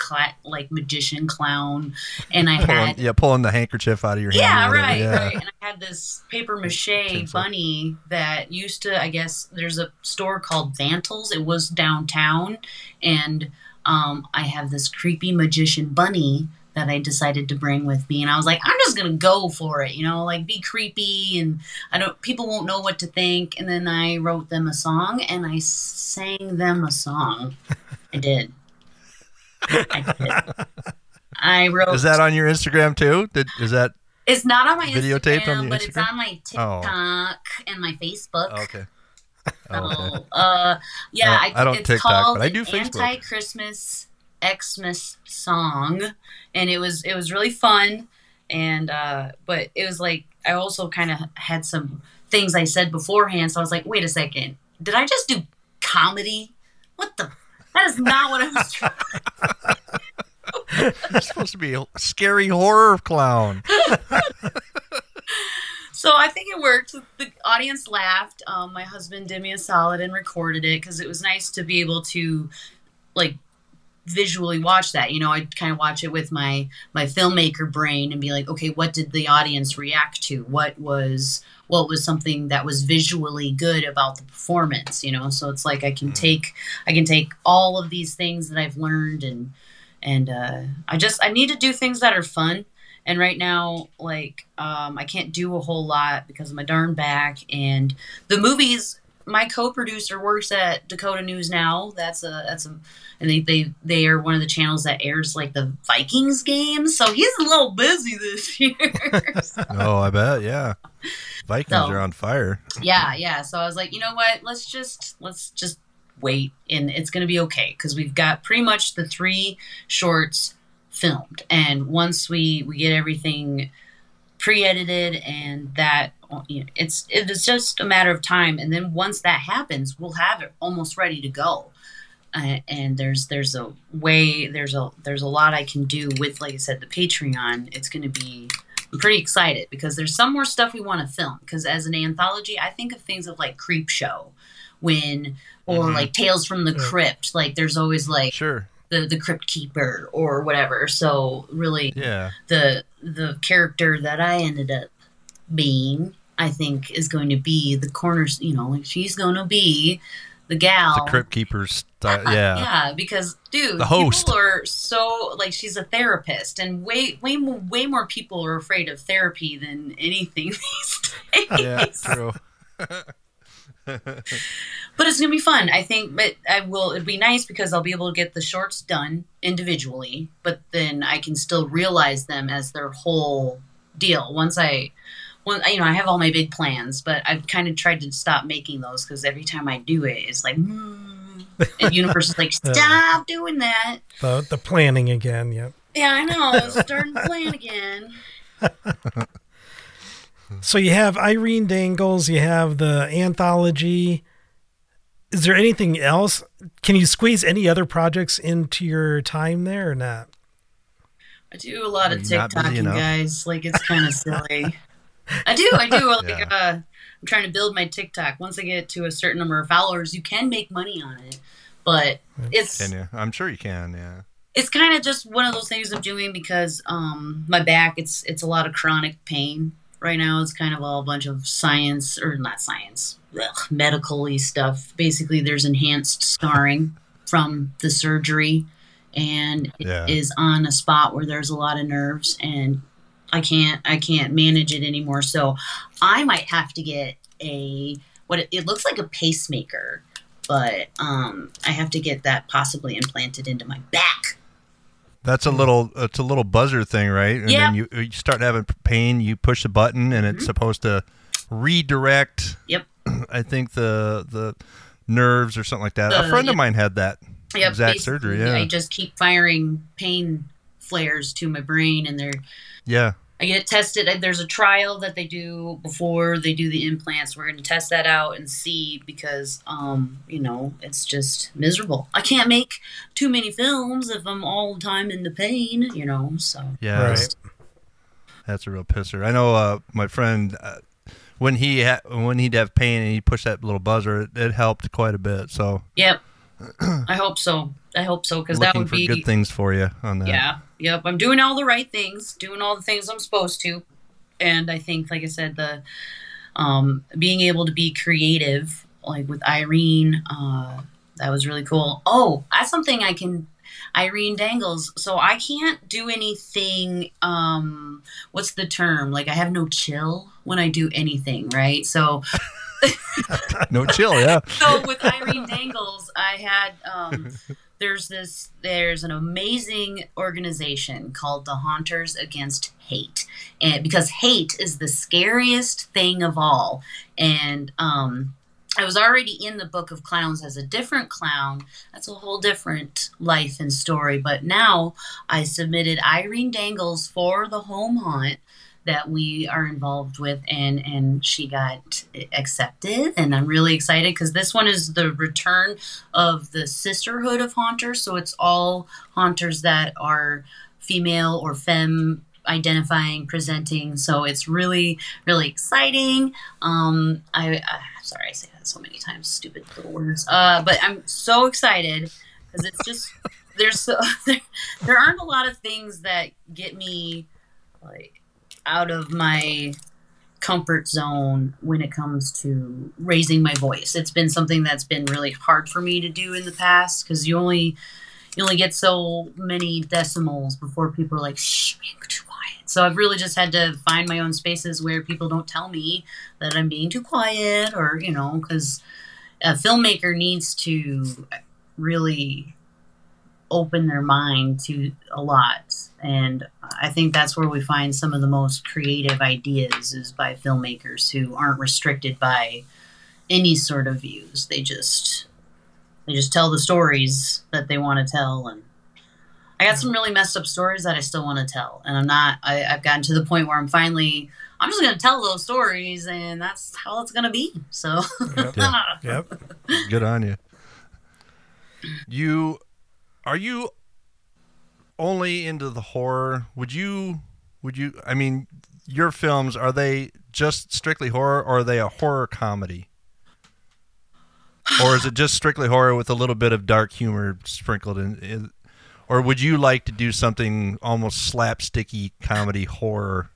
cla- like magician clown. And I Pulling, had yeah, pulling the handkerchief out of your hand. yeah, right, yeah. right. And I had this paper mache bunny that used to, I guess, there's a store called Vantals. It was downtown, and um, I have this creepy magician bunny that I decided to bring with me, and I was like, I'm just gonna go for it, you know, like be creepy, and I don't, people won't know what to think. And then I wrote them a song, and I sang them a song. I did. I did. (laughs) I wrote. Is that on your Instagram too? Did is that It's not on my Videotaped Instagram, on your but it's on my Oh. TikTok and my Facebook. okay? Oh, okay. uh, yeah, I don't- I don't it's TikTok, called but I do Facebook. Anti-Christmas Xmas song, and it was it was really fun, and uh, but it was like I also kind of had some things I said beforehand, so I was like, wait a second, did I just do comedy? What the? That is not what I was trying. (laughs) Supposed to be a scary horror clown. (laughs) So I think it worked. The audience laughed. Um, my husband did me a solid and recorded it because it was nice to be able to, like, visually watch that. You know, I'd kind of watch it with my my filmmaker brain and be like, okay, what did the audience react to? What was what was something that was visually good about the performance? You know, so it's like I can take I can take all of these things that I've learned and and uh, I just I need to do things that are fun. And right now, like um, I can't do a whole lot because of my darn back and the movies. My co-producer works at Dakota News Now. That's a that's a and they they they are one of the channels that airs like the Vikings games. So he's a little busy this (laughs) year. oh, I bet. Yeah. Vikings So- are on fire. yeah, yeah. So I was like, you know what? Let's just let's just wait, and it's gonna be okay because we've got pretty much the three shorts filmed, and once we we get everything pre-edited and that you know, it's it's just a matter of time, and then once that happens, we'll have it almost ready to go. Uh, and there's there's a way there's a there's a lot I can do with like I said the Patreon. It's going to be I'm pretty excited because there's some more stuff we want to film. Because as an anthology, I think of things of like Creepshow, when or Mhm. like Tales from the Yeah. Crypt. Like there's always like Sure. The the Crypt Keeper or whatever. So really, Yeah. the the character that I ended up being, I think, is going to be the corners. You know, like she's going to be the gal. The Crypt Keepers. (laughs) Yeah. Yeah, because dude, The host. people are so like she's a therapist, and way way more, way more people are afraid of therapy than anything (laughs) these (laughs) days. Yeah, true. But it's gonna be fun, I think. But I will. It'd be nice because I'll be able to get the shorts done individually, but then I can still realize them as their whole deal. Once I, one, you know, I have all my big plans, but I've kind of tried to stop making those because every time I do it, it's like, mm, and universe is like, (laughs) stop doing that. The the planning again. Yep. Yeah, I know. (laughs) Starting to plan again. (laughs) So you have Irene Dangles, you have the anthology. Is there anything else? Can you squeeze any other projects into your time there or not? I do a lot Are of you not busy TikToking, guys. Like it's kind of (laughs) silly. I do, I do. Like Yeah. uh, I'm trying to build my TikTok. Once I get to a certain number of followers, you can make money on it, but it's Can you? I'm sure you can. Yeah. it's kind of just one of those things I'm doing because um my back it's it's a lot of chronic pain right now. It's kind of all a bunch of science or not science, medical y stuff. Basically, there's enhanced scarring from the surgery, and it Yeah. is on a spot where there's a lot of nerves, and I can't I can't manage it anymore. So I might have to get a what it, it looks like a pacemaker, but um I have to get that possibly implanted into my back. That's a little. It's a little buzzer thing, right? And Yeah. then you, you start having pain. You push a button, and it's supposed to redirect. Yep. (clears throat) I think the the nerves or something like that. a The- friend of mine had that Yep, exact surgery. Yeah. I just keep firing pain flares to my brain, and they're yeah. I get tested. Uh, There's a trial that they do before they do the implants. We're going to test that out and see because, um, you know, it's just miserable. I can't make too many films if I'm all the time in the pain, you know. So Yeah. Right. That's a real pisser. I know uh, my friend uh, when he ha- when he'd have pain and he pushed that little buzzer, it, it helped quite a bit. So Yep. I hope so. I hope so because that would for be good things for you on that. Yeah. Yep. I'm doing all the right things, doing all the things I'm supposed to. And I think, like I said, the um, being able to be creative, like with Irene, uh, that was really cool. Oh, that's something I can. Irene Dangles. So I can't do anything. Um, what's the term? Like I have no chill when I do anything, right? So (laughs) no chill. Yeah. (laughs) so with Irene Dangles, I had um, there's this there's an amazing organization called the Haunters Against Hate, and because hate is the scariest thing of all, and um, I was already in the book of clowns as a different clown. That's a whole different life and story. But now I submitted Irene Dangles for the home haunt that we are involved with and and she got accepted. And i'm really excited because this one is the return of the sisterhood of haunters. So it's all haunters that are female or femme identifying presenting. So it's really really exciting. Um i, I sorry i say that so many times stupid little words uh but i'm so excited because it's just (laughs) there's so, (laughs) there, there aren't a lot of things that get me like out of my comfort zone when it comes to raising my voice. It's been something that's been really hard for me to do in the past because you only you only get so many decimals before people are like, shh, quiet. So I've really just had to find my own spaces where people don't tell me that I'm being too quiet or, you know, because a filmmaker needs to really open their mind to a lot. And I think that's where we find some of the most creative ideas is by filmmakers who aren't restricted by any sort of views. They just they just tell the stories that they want to tell and I got some really messed up stories that I still want to tell. And I'm not I, I've gotten to the point where I'm finally I'm just gonna tell those stories and that's how it's gonna be. So Yep. (laughs) (laughs) Good on you. You are you only into the horror? Would you would you I mean your films are they just strictly horror or are they a horror comedy? Or is it just strictly horror with a little bit of dark humor sprinkled in? in or would you like to do something almost slapsticky comedy horror?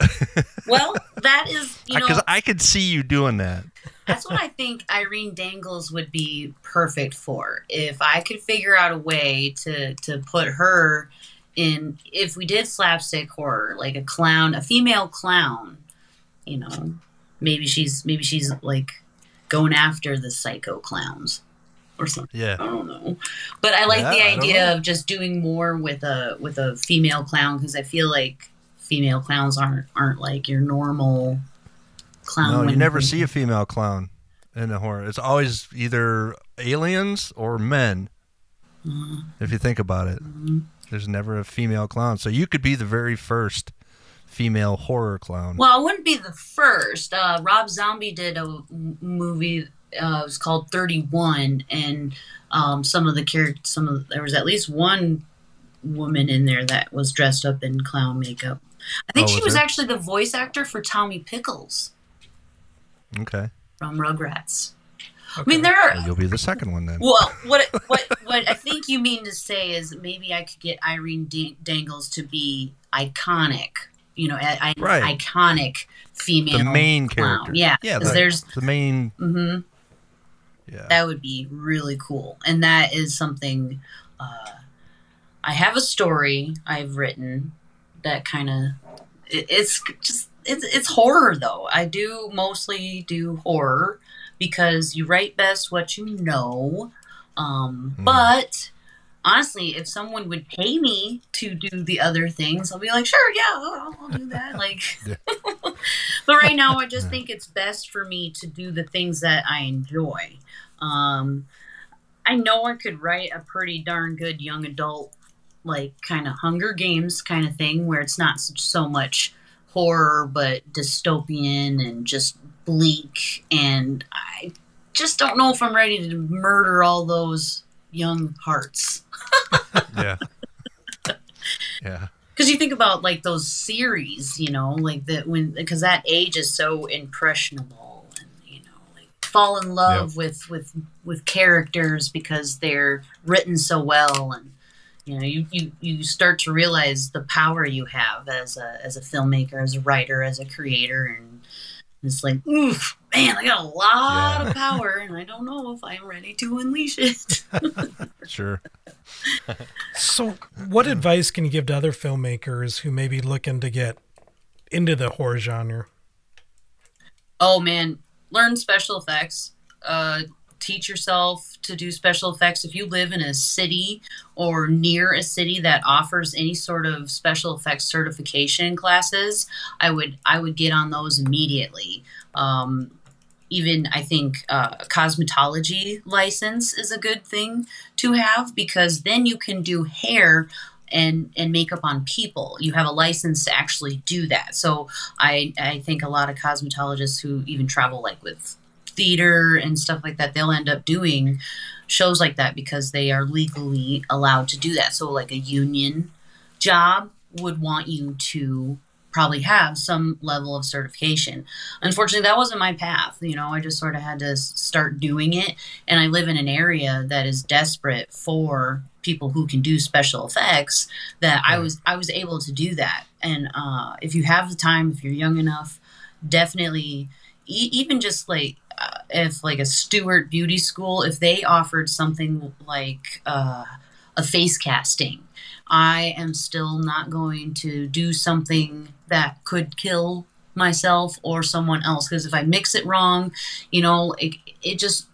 (laughs) well, that is you know Because I could see you doing that. That's what I think Irene Dangles would be perfect for. If I could figure out a way to to put her in if we did slapstick horror, like a clown, a female clown, you know, maybe she's maybe she's like going after the psycho clowns or something. Yeah. I don't know. But I like Yeah, the idea of just doing more with a with a female clown because I feel like female clowns aren't aren't like your normal clown. No, you never see a female clown in a horror. It's always either aliens or men. Mhm. If you think about it, there's never a female clown. So you could be the very first female horror clown. Well, it wouldn't be the first. Uh, Rob Zombie did a movie. Uh, it was called Thirty One, and um, some of the characters, some of there was at least one woman in there that was dressed up in clown makeup. I think Oh, she was was actually the voice actor for Tommy Pickles Okay. from Rugrats. I mean, there are Well, you'll be the second one then. Well, what what (laughs) what I think you mean to say is maybe I could get Irene Dan- Dangles to be iconic. You know, a, a- Right. iconic female the main clown. character. Yeah, Yeah. The, there's the main. hmm Yeah. that would be really cool, and that is something. Uh, I have a story I've written that kind of it, it's just it's it's horror though. I do mostly do horror because you write best what you know. Um, But honestly, if someone would pay me to do the other things, I'll be like, sure, yeah, I'll, I'll do that. (laughs) Like, (laughs) but right now, I just think it's best for me to do the things that I enjoy. Um, I know I could write a pretty darn good young adult, like kind of Hunger Games kind of thing, where it's not so much horror but dystopian and just bleak. And I just don't know if I'm ready to murder all those young hearts. (laughs) Yeah. yeah. because you think about like those series you know like that when because that age is so impressionable and you know like fall in love with with with characters because they're written so well and you know you, you you start to realize the power you have as a as a filmmaker as a writer as a creator and it's like oof man i got a lot of power and i don't know if i'm ready to unleash it (laughs) Sure. (laughs) So, what advice can you give to other filmmakers who may be looking to get into the horror genre? Oh man, learn special effects. Uh, teach yourself to do special effects. If you live in a city or near a city that offers any sort of special effects certification classes, I would I would get on those immediately. Um, even I think uh, cosmetology license is a good thing to have because then you can do hair and and makeup on people. You have a license to actually do that. So I I think a lot of cosmetologists who even travel like with theater and stuff like that, they'll end up doing shows like that because they are legally allowed to do that. So like a union job would want you to probably have some level of certification. Unfortunately, that wasn't my path. You know, I just sort of had to start doing it. And I live in an area that is desperate for people who can do special effects that I was I was able to do that. And uh, if you have the time, if you're young enough, definitely e- even just like if like a Stewart Beauty School, if they offered something like uh, a face casting, I am still not going to do something that could kill myself or someone else because if I mix it wrong, you know, it, it just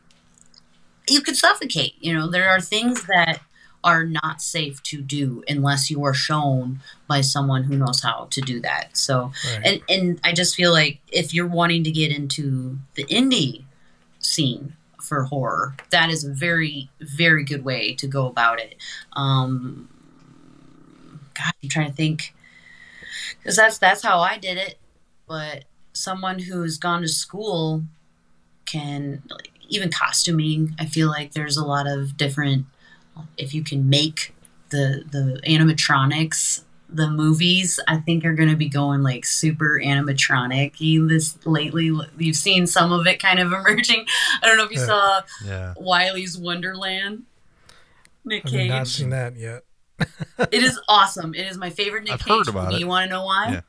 you could suffocate. You know, there are things that are not safe to do unless you are shown by someone who knows how to do that. So, Right. and and I just feel like if you're wanting to get into the indie scene for horror, that is a very very good way to go about it. Um, God, I'm trying to think because that's that's how I did it. But someone who's gone to school can even costuming. I feel like there's a lot of different. If you can make the the animatronics, the movies I think are going to be going like super animatronic. You this lately, you've seen some of it kind of (laughs) emerging. I don't know if you Yeah. saw Yeah. Willy's Wonderland. Nick Cage. I've Cage. not seen that yet. (laughs) It is awesome. It is my favorite Nick I've Cage heard about movie. it. You want to know why? Yeah.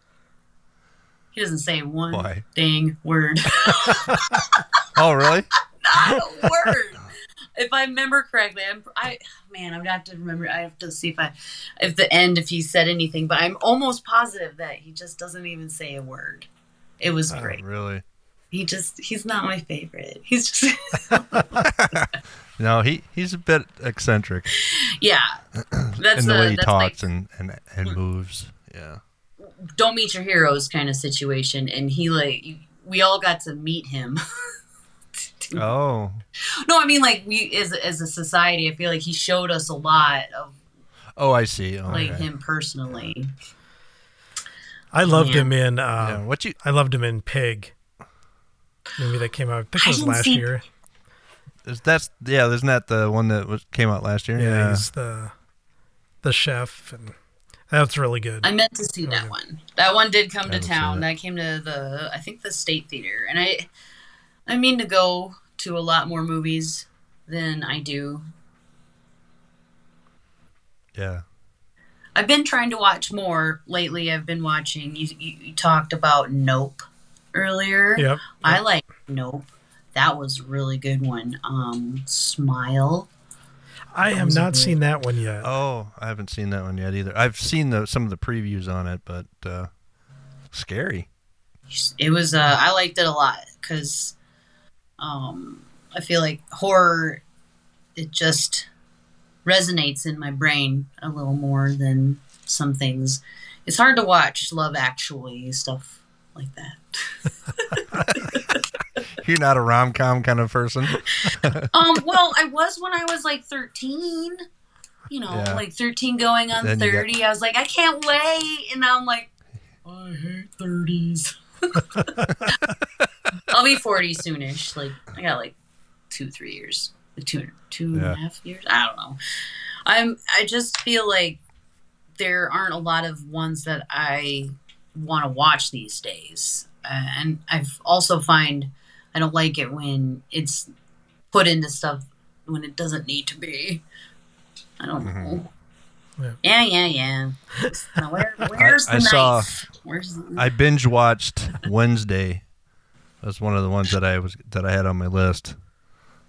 He doesn't say one Why? dang word. (laughs) Oh, really? Not a word. If I remember correctly, I'm, I man, I'm gonna have to remember. I have to see if I, if the end, if he said anything. But I'm almost positive that he just doesn't even say a word. It was Oh, great. really? He just, he's not my favorite. He's just, (laughs) No, he he's a bit eccentric yeah. That's in the way he talks and, and and moves. Yeah. don't meet your heroes kind of situation and he like we all got to meet him (laughs) (laughs) Oh. no i mean like we as, as a society i feel like he showed us a lot of Oh, I see. Oh, like okay. him personally I loved Yeah. him in. Uh, Yeah, what you? I loved him in Pig. Movie that came out. I think it was didn't last see- year. Is that's yeah? Isn't that the one that was came out last year? Yeah, he's the the chef, and that's really good. i meant to see that one that one did come to town it. that came to the i think the state theater and i i mean to go to a lot more movies than i do yeah. I've been trying to watch more lately. I've been watching. You, you, you talked about Nope earlier. Yep. I like Nope. That was a really good one. Um, Smile. I have not good- seen that one yet. Oh, I haven't seen that one yet either. I've seen the some of the previews on it, but uh, scary. It was. Uh, I liked it a lot because um, I feel like horror. It just resonates in my brain a little more than some things. It's hard to watch Love Actually stuff like that. (laughs) You're not a rom com kind of person. (laughs) um, well, I was when I was like 13. You know, Yeah. like 13 going on Then you got- 30. I was like, I can't wait. And now I'm like, I hate 30s. (laughs) I'll be 40 soonish. Like, I got like two, three years. Like two, two and a half years. I don't know. I'm, I just feel like there aren't a lot of ones that I want to watch these days. Uh, and I've also find I don't like it when it's put into stuff when it doesn't need to be. I don't know. Yeah. Yeah, yeah, yeah. Now, where, where's I the saw- knife? Where's the... I binge watched Wednesday. That's one of the ones that I was that I had on my list.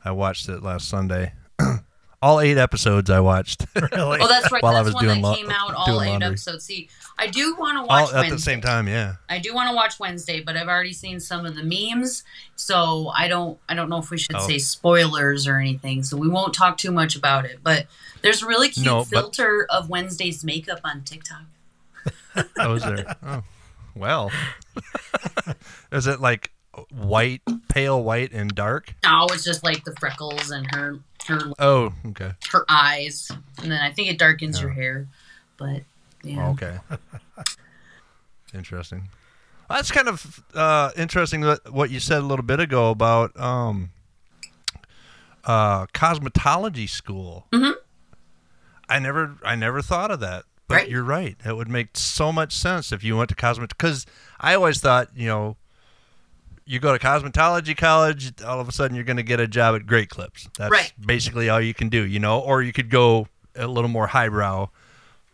I watched it last Sunday. (clears throat) all eight episodes I watched. Really? Oh, that's right. While I that's was one doing that lo- came out all eight laundry. episodes. See, I do want to all watch at Wednesday. the same time. Yeah. I do want to watch Wednesday, but I've already seen some of the memes, so I don't I don't know if we should Oh. say spoilers or anything. So we won't talk too much about it. But there's a really cute No, but- filter of Wednesday's makeup on TikTok. (laughs) Oh, is there? Oh, well. (laughs) is it like white, pale white, and dark? No, it's just like the freckles and her her Oh, okay. her eyes, and then I think it darkens your hair. But yeah, Oh, Okay. (laughs) interesting. That's kind of uh, interesting what you said a little bit ago about um, uh, cosmetology school. Mhm. I never, I never thought of that. But Right. you're right. It would make so much sense if you went to cosmet. Because I always thought, you know, you go to cosmetology college, all of a sudden you're going to get a job at Great Clips. That's Right. basically all you can do, you know. Or you could go a little more highbrow,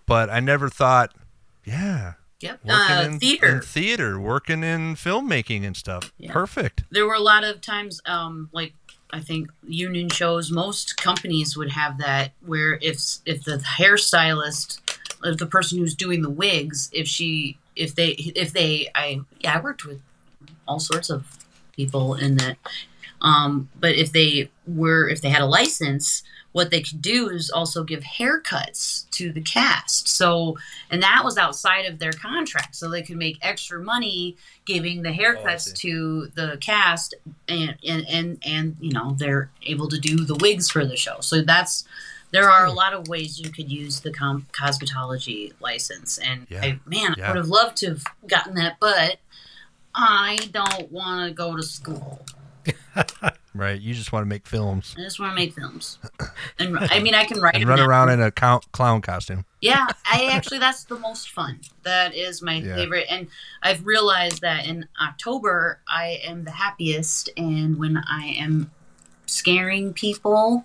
but I never thought, yeah, Yep. working Uh, in theater. in theater, working in filmmaking and stuff. Perfect. there were a lot of times um like i think union shows most companies would have that where if if the hairstylist if the person who's doing the wigs if she if they if they i yeah i worked with all sorts of people in that. Um but if they were if they had a license what they could do is also give haircuts to the cast. So and that was outside of their contract. So they could make extra money giving the haircuts to the cast and, and and and you know they're able to do the wigs for the show. So that's there are a lot of ways you could use the com- cosmetology license. And Yeah. I, man i would have loved to have gotten that but i don't want to go to school (laughs) Right. You just want to make films i just want to make films (laughs) and i mean i can write and run down. around in a clown, costume. Yeah, (laughs) I actually that's the most fun. That is my Yeah. favorite, and I've realized that in October I am the happiest, and when I am scaring people.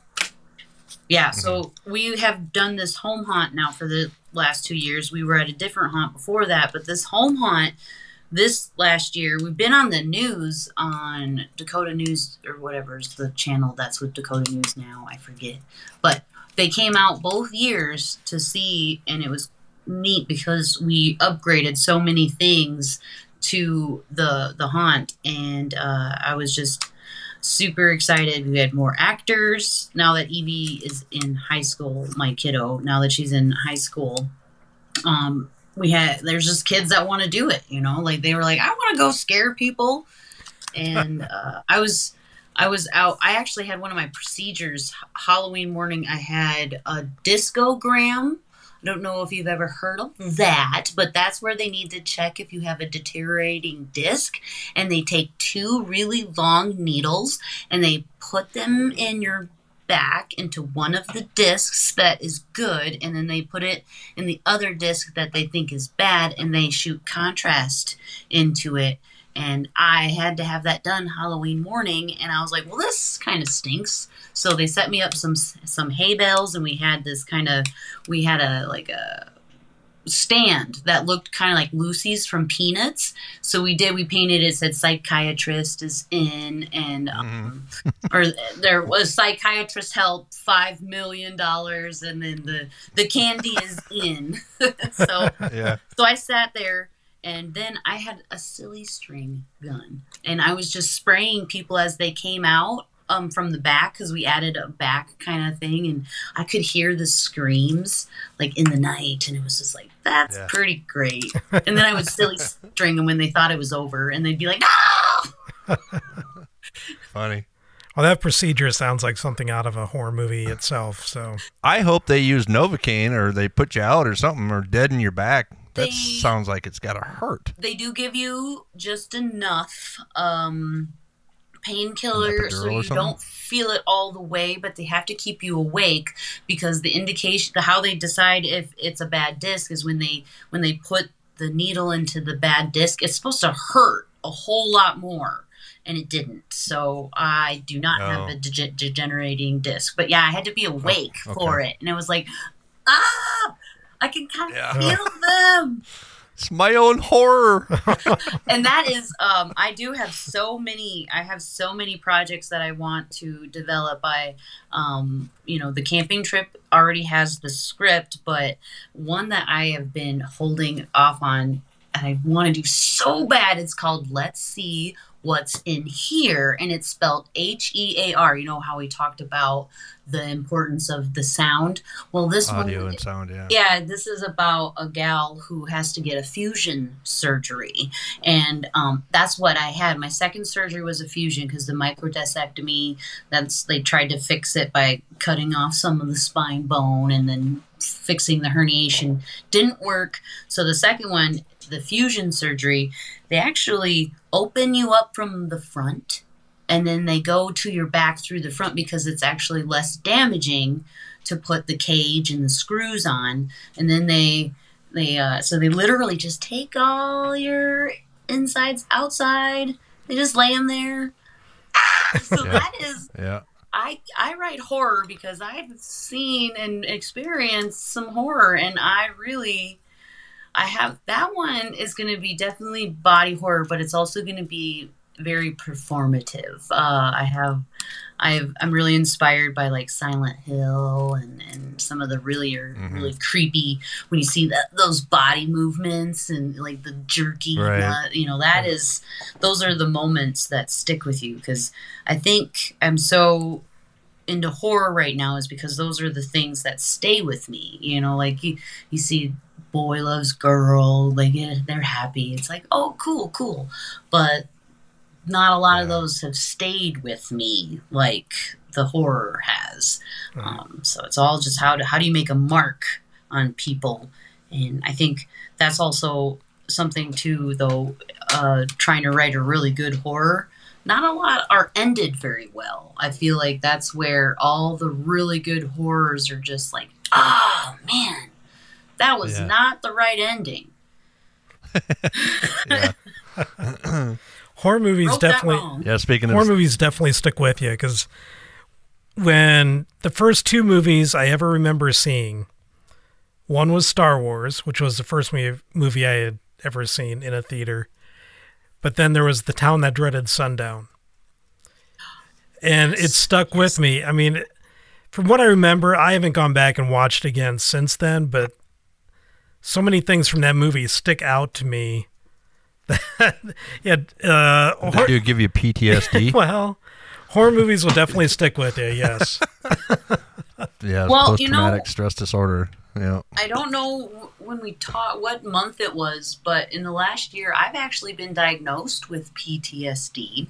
Yeah, mm-hmm. so we have done this home haunt now for the last two years. We were at a different haunt before that, but this home haunt this last year we've been on the news on Dakota News or whatever's the channel that's with Dakota News now. I forget, but they came out both years to see, and it was neat because we upgraded so many things to the the haunt, and uh, I was just super excited. We had more actors now that Evie is in high school. My kiddo, now that she's in high school, um, we had there's just kids that want to do it. You know, like they were like, I want to go scare people, and (laughs) uh, I was. I was out. I actually had one of my procedures Halloween morning. I had a discogram. I don't know if you've ever heard of that, but that's where they need to check if you have a deteriorating disc. And they take two really long needles and they put them in your back into one of the discs that is good, and then they put it in the other disc that they think is bad, and they shoot contrast into it and I had to have that done Halloween morning, and I was like, "Well, this kind of stinks." So they set me up some some hay bales, and we had this kind of we had a like a stand that looked kind of like Lucy's from Peanuts. So we did we painted it said psychiatrist is in, and um, (laughs) or there was psychiatrist help five million dollars, and then the the candy is in. (laughs) so Yeah. so I sat there and then I had a silly string gun and I was just spraying people as they came out um, from the back because we added a back kind of thing and I could hear the screams like in the night and it was just like that's Yeah. pretty great. (laughs) And then I would silly string them when they thought it was over and they'd be like, no! (laughs) Funny. Well, that procedure sounds like something out of a horror movie (laughs) itself. So I hope they use Novocaine or they put you out or something or deaden your back. That They- sounds like it's got to hurt. they do give you just enough um, painkiller so you don't feel it all the way, but they have to keep you awake because the indication, the how they decide if it's a bad disc is when they when they put the needle into the bad disc. It's supposed to hurt a whole lot more. And it didn't, so I do not have Oh. a dege- degenerating disc. But yeah, I had to be awake okay. for it, and it was like, ah, I can kind of Yeah. feel them (laughs) It's my own horror. (laughs) and that is um i do have so many i have so many projects that i want to develop i um you know the camping trip already has the script but one that i have been holding off on and i want to do so bad it's called let's see what's in here and it's spelled h-e-a-r you know how we talked about the importance of the sound well this Audio one and sound, yeah. yeah, this is about a gal who has to get a fusion surgery. And um, that's what I had. My second surgery was a fusion because the microdiscectomy, that's they tried to fix it by cutting off some of the spine bone and then fixing the herniation. Didn't work. So the second one, the fusion surgery, they actually open you up from the front and then they go to your back through the front because it's actually less damaging to put the cage and the screws on and then they they uh so they literally just take all your insides outside they just lay them there so (laughs) Yeah. that is Yeah. I I write horror because I've seen and experienced some horror, and I really I have that one is going to be definitely body horror, but it's also going to be very performative. Uh, I have I've, I'm really inspired by like Silent Hill and, and some of the really are Mm-hmm. really creepy when you see that those body movements and like the jerky, Right. nut, you know that is those are the moments that stick with you because I think I'm so into horror right now is because those are the things that stay with me. You know, like you you see boy loves girl, They get they're happy. It's like oh cool cool, but not a lot of those have stayed with me like the horror has. Um, so it's all just how to how do you make a mark on people, and I think that's also something too. Though uh, trying to write a really good horror, not a lot are ended very well. I feel like that's where all the really good horrors are just like, oh man, that was Yeah. not the right ending. (laughs) (clears throat) horror movies Wrote definitely. Yeah, speaking of horror movies definitely stick with you because when the first two movies I ever remember seeing, one was Star Wars, which was the first movie, movie I had ever seen in a theater, but then there was The Town That Dreaded Sundown, and it stuck with me. I mean, from what I remember, I haven't gone back and watched again since then, but so many things from that movie stick out to me. (laughs) yeah, uh, They do give you PTSD. (laughs) well, horror movies will definitely stick with you. Yes. (laughs) yeah, Well, post you know- traumatic stress disorder. Yeah. I don't know when we taught what month it was, but in the last year, I've actually been diagnosed with PTSD,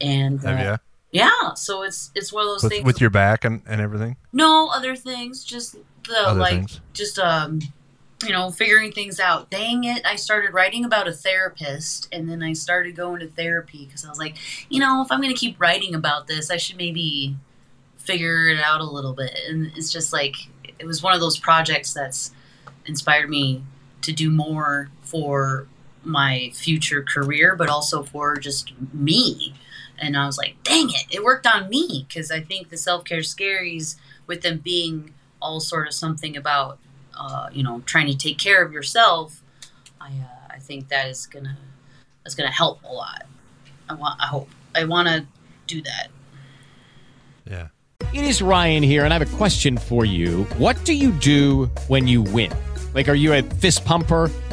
and Have uh, ya? Yeah, so it's it's one of those With, things. with your back and, and everything. no other things, just the Other like, things. just um, you know, figuring things out. Dang it! I started writing about a therapist, and then I started going to therapy because I was like, you know, if I'm going to keep writing about this, I should maybe figure it out a little bit. And it's just like it was one of those projects that's inspired me to do more for my future career, but also for just me. And I was like, dang it, it worked on me because I think the self care scaries, with them being all sort of something about, uh, you know, trying to take care of yourself, I uh, I think that is gonna that's gonna help a lot. I want I hope I want to do that. Yeah. It is Ryan here, and I have a question for you. What do you do when you win? Like, are you a fist pumper?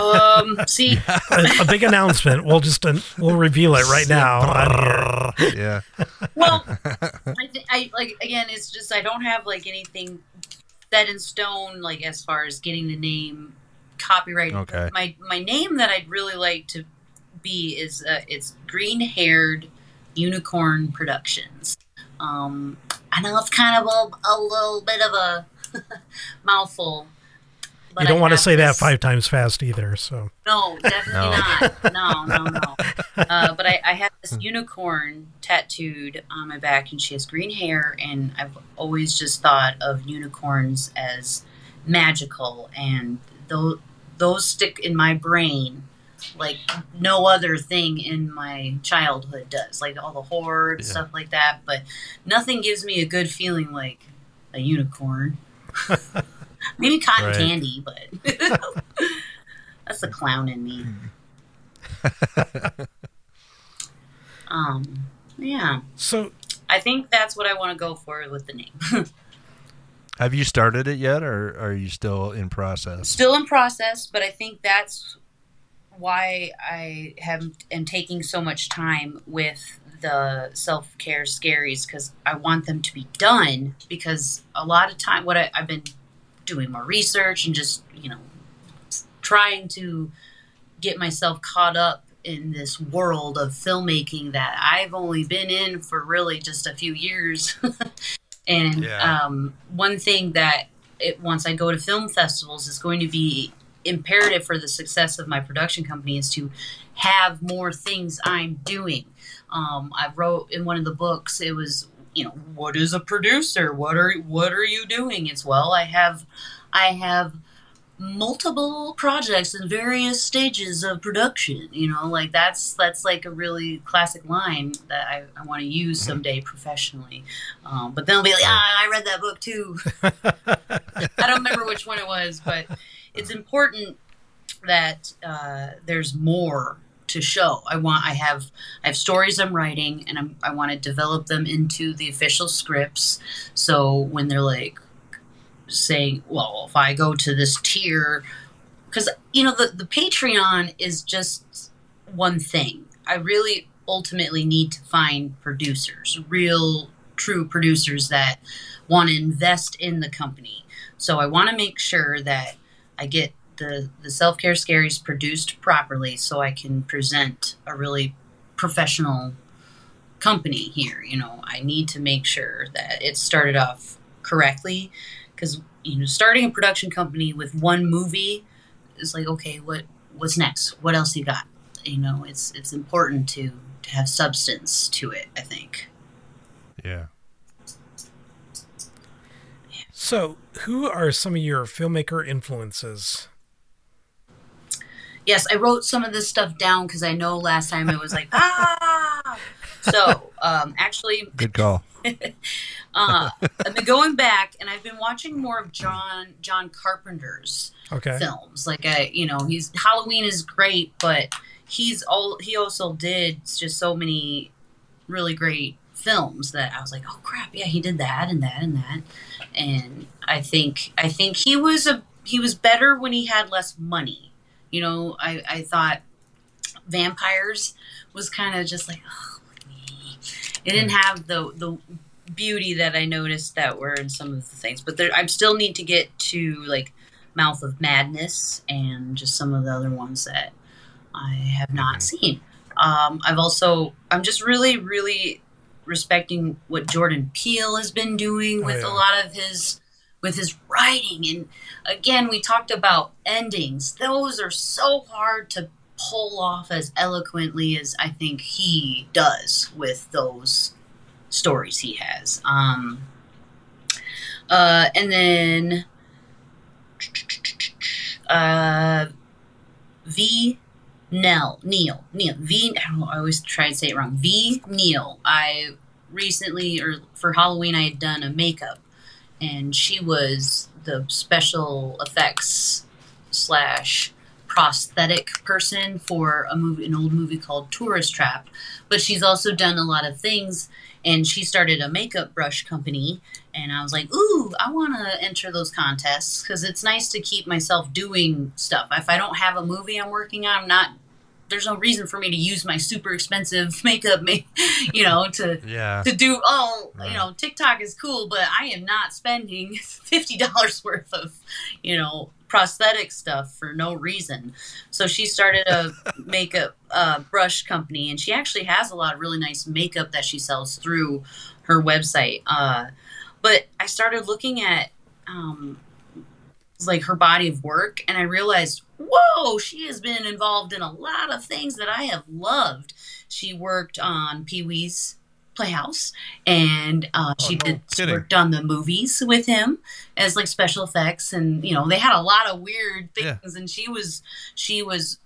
Um, (laughs) see, a, a big announcement. We'll just uh, we'll reveal it right now. yeah. well, (laughs) I, th- I like again. It's just I don't have like anything set in stone, like as far as getting the name copyright. Okay. My my name that I'd really like to be is uh, it's Green Haired Unicorn Productions. Um, I know it's kind of a, a little bit of a (laughs) mouthful. But You don't I want to have say that five times fast either. So no, definitely not. No, no, no. (laughs) Uh, but I, I have this unicorn tattooed on my back, and she has green hair. And I've always just thought of unicorns as magical, and those those stick in my brain like no other thing in my childhood does. Like all the horror and Yeah. stuff like that. But nothing gives me a good feeling like a unicorn. (laughs) Maybe cotton Right. candy, but (laughs) that's the clown in me. (laughs) um, yeah. So I think that's what I want to go for with the name. (laughs) Have you started it yet, or are you still in process? Still in process, but I think that's why I have am taking so much time with the self care scaries because I want them to be done. Because a lot of time, what I, I've been doing more research and just you know trying to get myself caught up in this world of filmmaking that I've only been in for really just a few years. (laughs) And Yeah. um, one thing that it, once I go to film festivals is going to be imperative for the success of my production company is to have more things I'm doing. Um, I wrote in one of the books. It was you know what is a producer? What are what are you doing? It's well I have I have multiple projects in various stages of production you know like that's that's like a really classic line that i, I want to use someday professionally um, but then i'll be like ah i read that book too (laughs) i don't remember which one it was but it's important that uh, there's more to show i want i have i have stories i'm writing and I'm, i want to develop them into the official scripts so when they're like saying, well, if I go to this tier, because you know the the Patreon is just one thing. I really ultimately need to find producers, real, true producers that want to invest in the company. So I want to make sure that I get the the self care scaries produced properly, so I can present a really professional company here. You know, I need to make sure that it started off correctly because you know starting a production company with one movie is like okay what what's next what else you got you know it's it's important to to have substance to it i think Yeah. So, who are some of your filmmaker influences? Yes i wrote some of this stuff down because i know last time it was like (laughs) ah so um actually (laughs) Good call. (laughs) uh, I've been going back and I've been watching more of John John Carpenter's Okay. films. Like I, you know, he's Halloween is great, but he's all he also did just so many really great films that I was like, oh crap, yeah, he did that and that and that. And I think I think he was a he was better when he had less money. You know, I I thought vampires was kind of just like, oh, it didn't have the the beauty that I noticed that were in some of the things. But there, I still need to get to like Mouth of Madness and just some of the other ones that I have not seen. Um, I've also I'm just really really respecting what Jordan Peele has been doing Oh, with yeah. a lot of his with his writing and again we talked about endings those are so hard to pull off as eloquently as I think he does with those stories he has. Um, uh, and then uh, V Nell Neil Neil V. I, always try to say it wrong. Ve Neill. I recently or for Halloween I had done a makeup, and she was the special effects slash prosthetic person for a movie an old movie called Tourist Trap. But she's also done a lot of things and she started a makeup brush company. And I was like ooh I want to enter those contests cuz it's nice to keep myself doing stuff. If I don't have a movie I'm working on I'm not there's no reason for me to use my super expensive (laughs) makeup ma- (laughs) you know to Yeah. to do oh you know TikTok is cool but I am not spending (laughs) $50 worth of you know prosthetic stuff for no reason so she started a makeup uh, brush company and she actually has a lot of really nice makeup that she sells through her website uh, but I started looking at um, like her body of work and I realized, whoa, she has been involved in a lot of things that I have loved. She worked on Pee Wee's Playhouse and uh, she did she kidding. worked on the movies with him as like special effects and you know they had a lot of weird things Yeah. and she was she was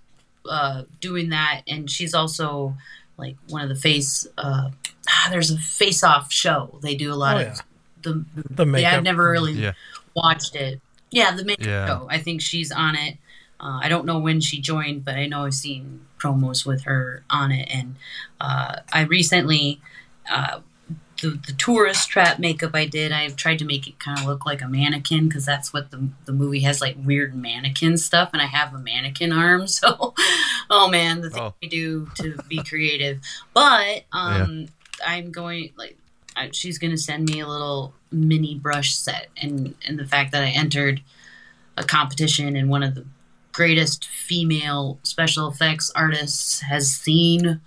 uh, doing that and she's also like one of the face uh, ah, (sighs) there's a face off show they do a lot Oh, of yeah. the The yeah makeup. I've never really Yeah. watched it. Yeah, the makeup Yeah. show. I think she's on it. Uh, I don't know when she joined, but I know I've seen promos with her on it. And uh, I recently, uh, the, the tourist trap makeup I did, I've tried to make it kind of look like a mannequin because that's what the, the movie has like weird mannequin stuff. And I have a mannequin arm. (laughs) So, oh man, the thing Oh. I do to be creative. But um, I'm going, like, I, she's going to send me a little mini brush set. And, and the fact that I entered a competition and one of the greatest female special effects artists has seen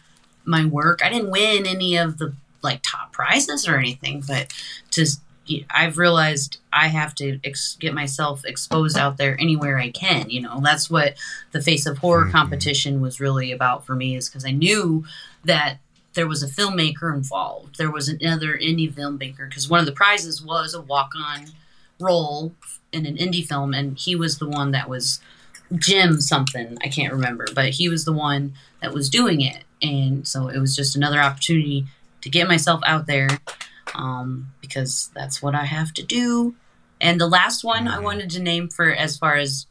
my work. I didn't win any of the like top prizes or anything, but to I've realized I have to ex- get myself exposed out there anywhere I can. You know, that's what the Face of Horror mm-hmm. competition was really about for me, is because I knew that there was a filmmaker involved. There was another indie filmmaker because one of the prizes was a walk-on role in an indie film, and he was the one that was Jim something I can't remember, but he was the one that was doing it, and so it was just another opportunity to get myself out there um, because that's what I have to do. And the last one I wanted to name for as far as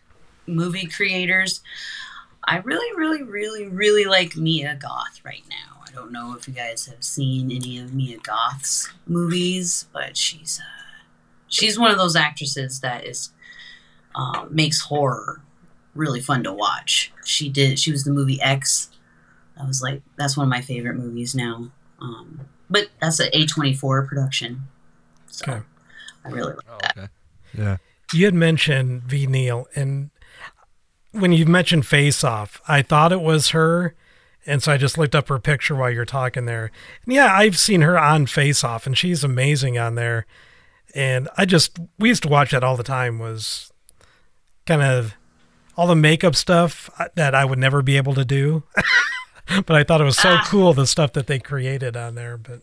movie creators, I really, really, really, really like Mia Goth right now. I don't know if you guys have seen any of Mia Goth's movies, but she's uh, she's one of those actresses that is uh, makes horror really fun to watch. She did. She was the movie X. That was like that's one of my favorite movies now. Um, but that's an A twenty four production. So Okay. I really like oh, that. Yeah. You had mentioned Ve Neill, and when you mentioned Face Off, I thought it was her. And so I just looked up her picture while you're talking there. And yeah, I've seen her on Face Off, and she's amazing on there. And I just, we used to watch that all the time, was kind of all the makeup stuff uh, that I would never be able to do. (laughs) but I thought it was so cool, the stuff that they created on there. But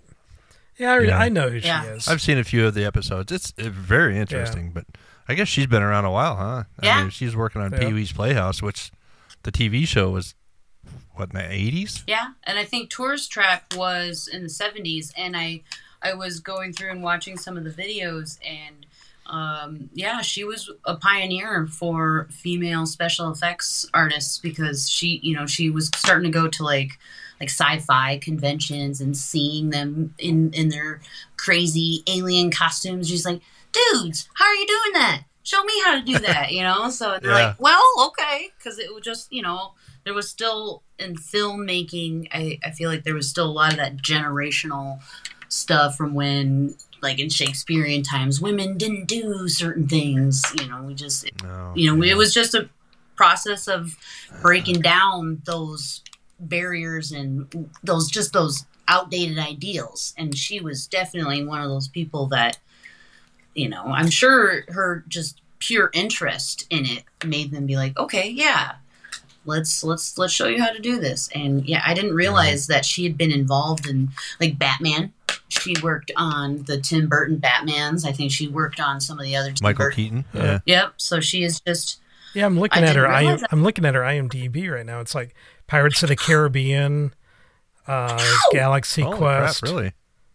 yeah, I, Yeah. I know who Yeah. she is. I've seen a few of the episodes. It's very interesting, but I guess she's been around a while, huh? I Yeah. mean, she's working on Yeah. Pee Wee's Playhouse, which the TV show was what in the eighties. Yeah, and I think Tourist Trap was in the '70s, and I I was going through and watching some of the videos, and um, yeah, she was a pioneer for female special effects artists because she, you know, she was starting to go to like like sci-fi conventions and seeing them in in their crazy alien costumes. She's like, dudes, how are you doing that? Show me how to do that, you know. So they're Yeah. like, well, okay, because it was just, you know, there was still in filmmaking. I I feel like there was still a lot of that generational stuff from when. Like in Shakespearean times, women didn't do certain things. You know, we just, you know, it was just a process of breaking down those barriers and those just those outdated ideals and she was definitely one of those people that you know i'm sure her just pure interest in it made them be like okay yeah let's let's let's show you how to do this and yeah i didn't realize that she had been involved in like batman she worked on the tim burton batmans i think she worked on some of the other Tim Michael Burton- Keaton. Yeah. yep so she is just Yeah, I'm looking I at her. I, realize that. I'm looking at her IMDb right now. It's like Pirates of the Caribbean, uh, Galaxy Holy crap, Quest, really?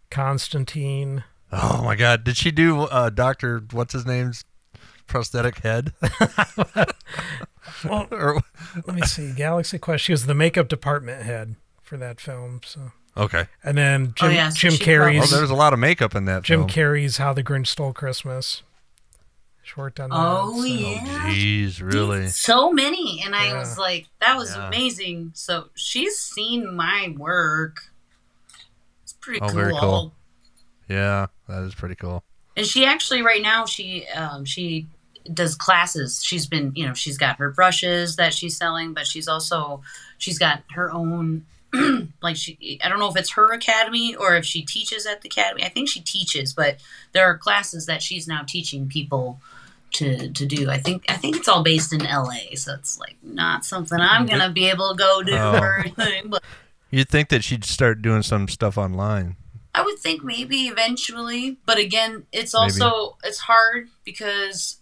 Constantine. Oh my God! Did she do uh, Doctor What's his name's prosthetic head? (laughs) (laughs) Well, (laughs) Or- let me see. Galaxy Quest. She was the makeup department head for that film. So okay. and then Jim, Oh, yeah, so Jim she Carrey's Oh, there's a lot of makeup in that Jim film. Carrey's How the Grinch Stole Christmas. She worked on that. oh so- yeah Jeez, really? so many and i was like that was Yeah. amazing so she's seen my work it's pretty Oh, cool. very cool. Yeah, that is pretty cool. and she actually right now she um she does classes. She's been you know she's got her brushes that she's selling but she's also she's got her own (clears throat) like she i don't know if it's her academy or if she teaches at the academy. I think she teaches but there are classes that she's now teaching people to to do. I think i think it's all based in la so it's like not something i'm mm-hmm. gonna be able to go do Oh. or anything but You'd think that she'd start doing some stuff online. I would think maybe eventually, but again, it's also it's hard because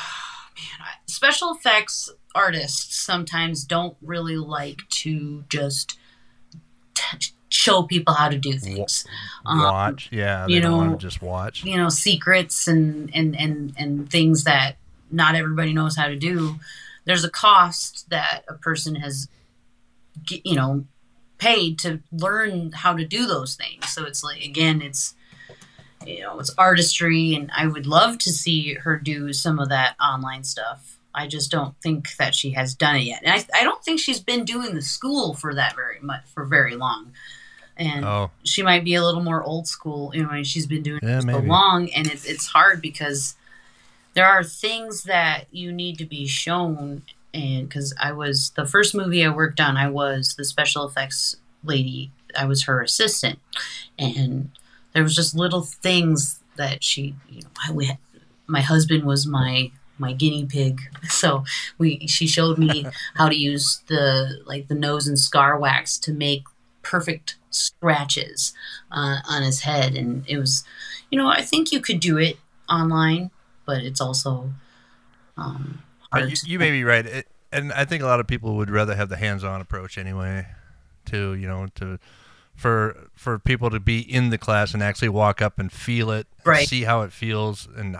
(sighs) man, I, special effects artists sometimes don't really like to just t- show people how to do things. Um, watch, yeah. They you don't know, want to just watch. you know, secrets and and and and things that not everybody knows how to do. There's a cost that a person has, you know, paid to learn how to do those things. So it's like again, it's you know, it's artistry, and I would love to see her do some of that online stuff. I just don't think that she has done it yet, and I, I don't think she's been doing the school for that very much for very long. And Oh. she might be a little more old school. You know, she's been doing Yeah, it so maybe. long, and it's it's hard because there are things that you need to be shown. And because I was the first movie I worked on, I was the special effects lady. I was her assistant, and there was just little things that she, you know, we had, my husband was my my guinea pig. (laughs) So we she showed me (laughs) how to use the like the nose and scar wax to make perfect scratches uh, on his head, and it was, you know, I think you could do it online, but it's also um, hard you, you may be right, it, and I think a lot of people would rather have the hands-on approach anyway. To you know, to for for people to be in the class and actually walk up and feel it, Right. see how it feels, and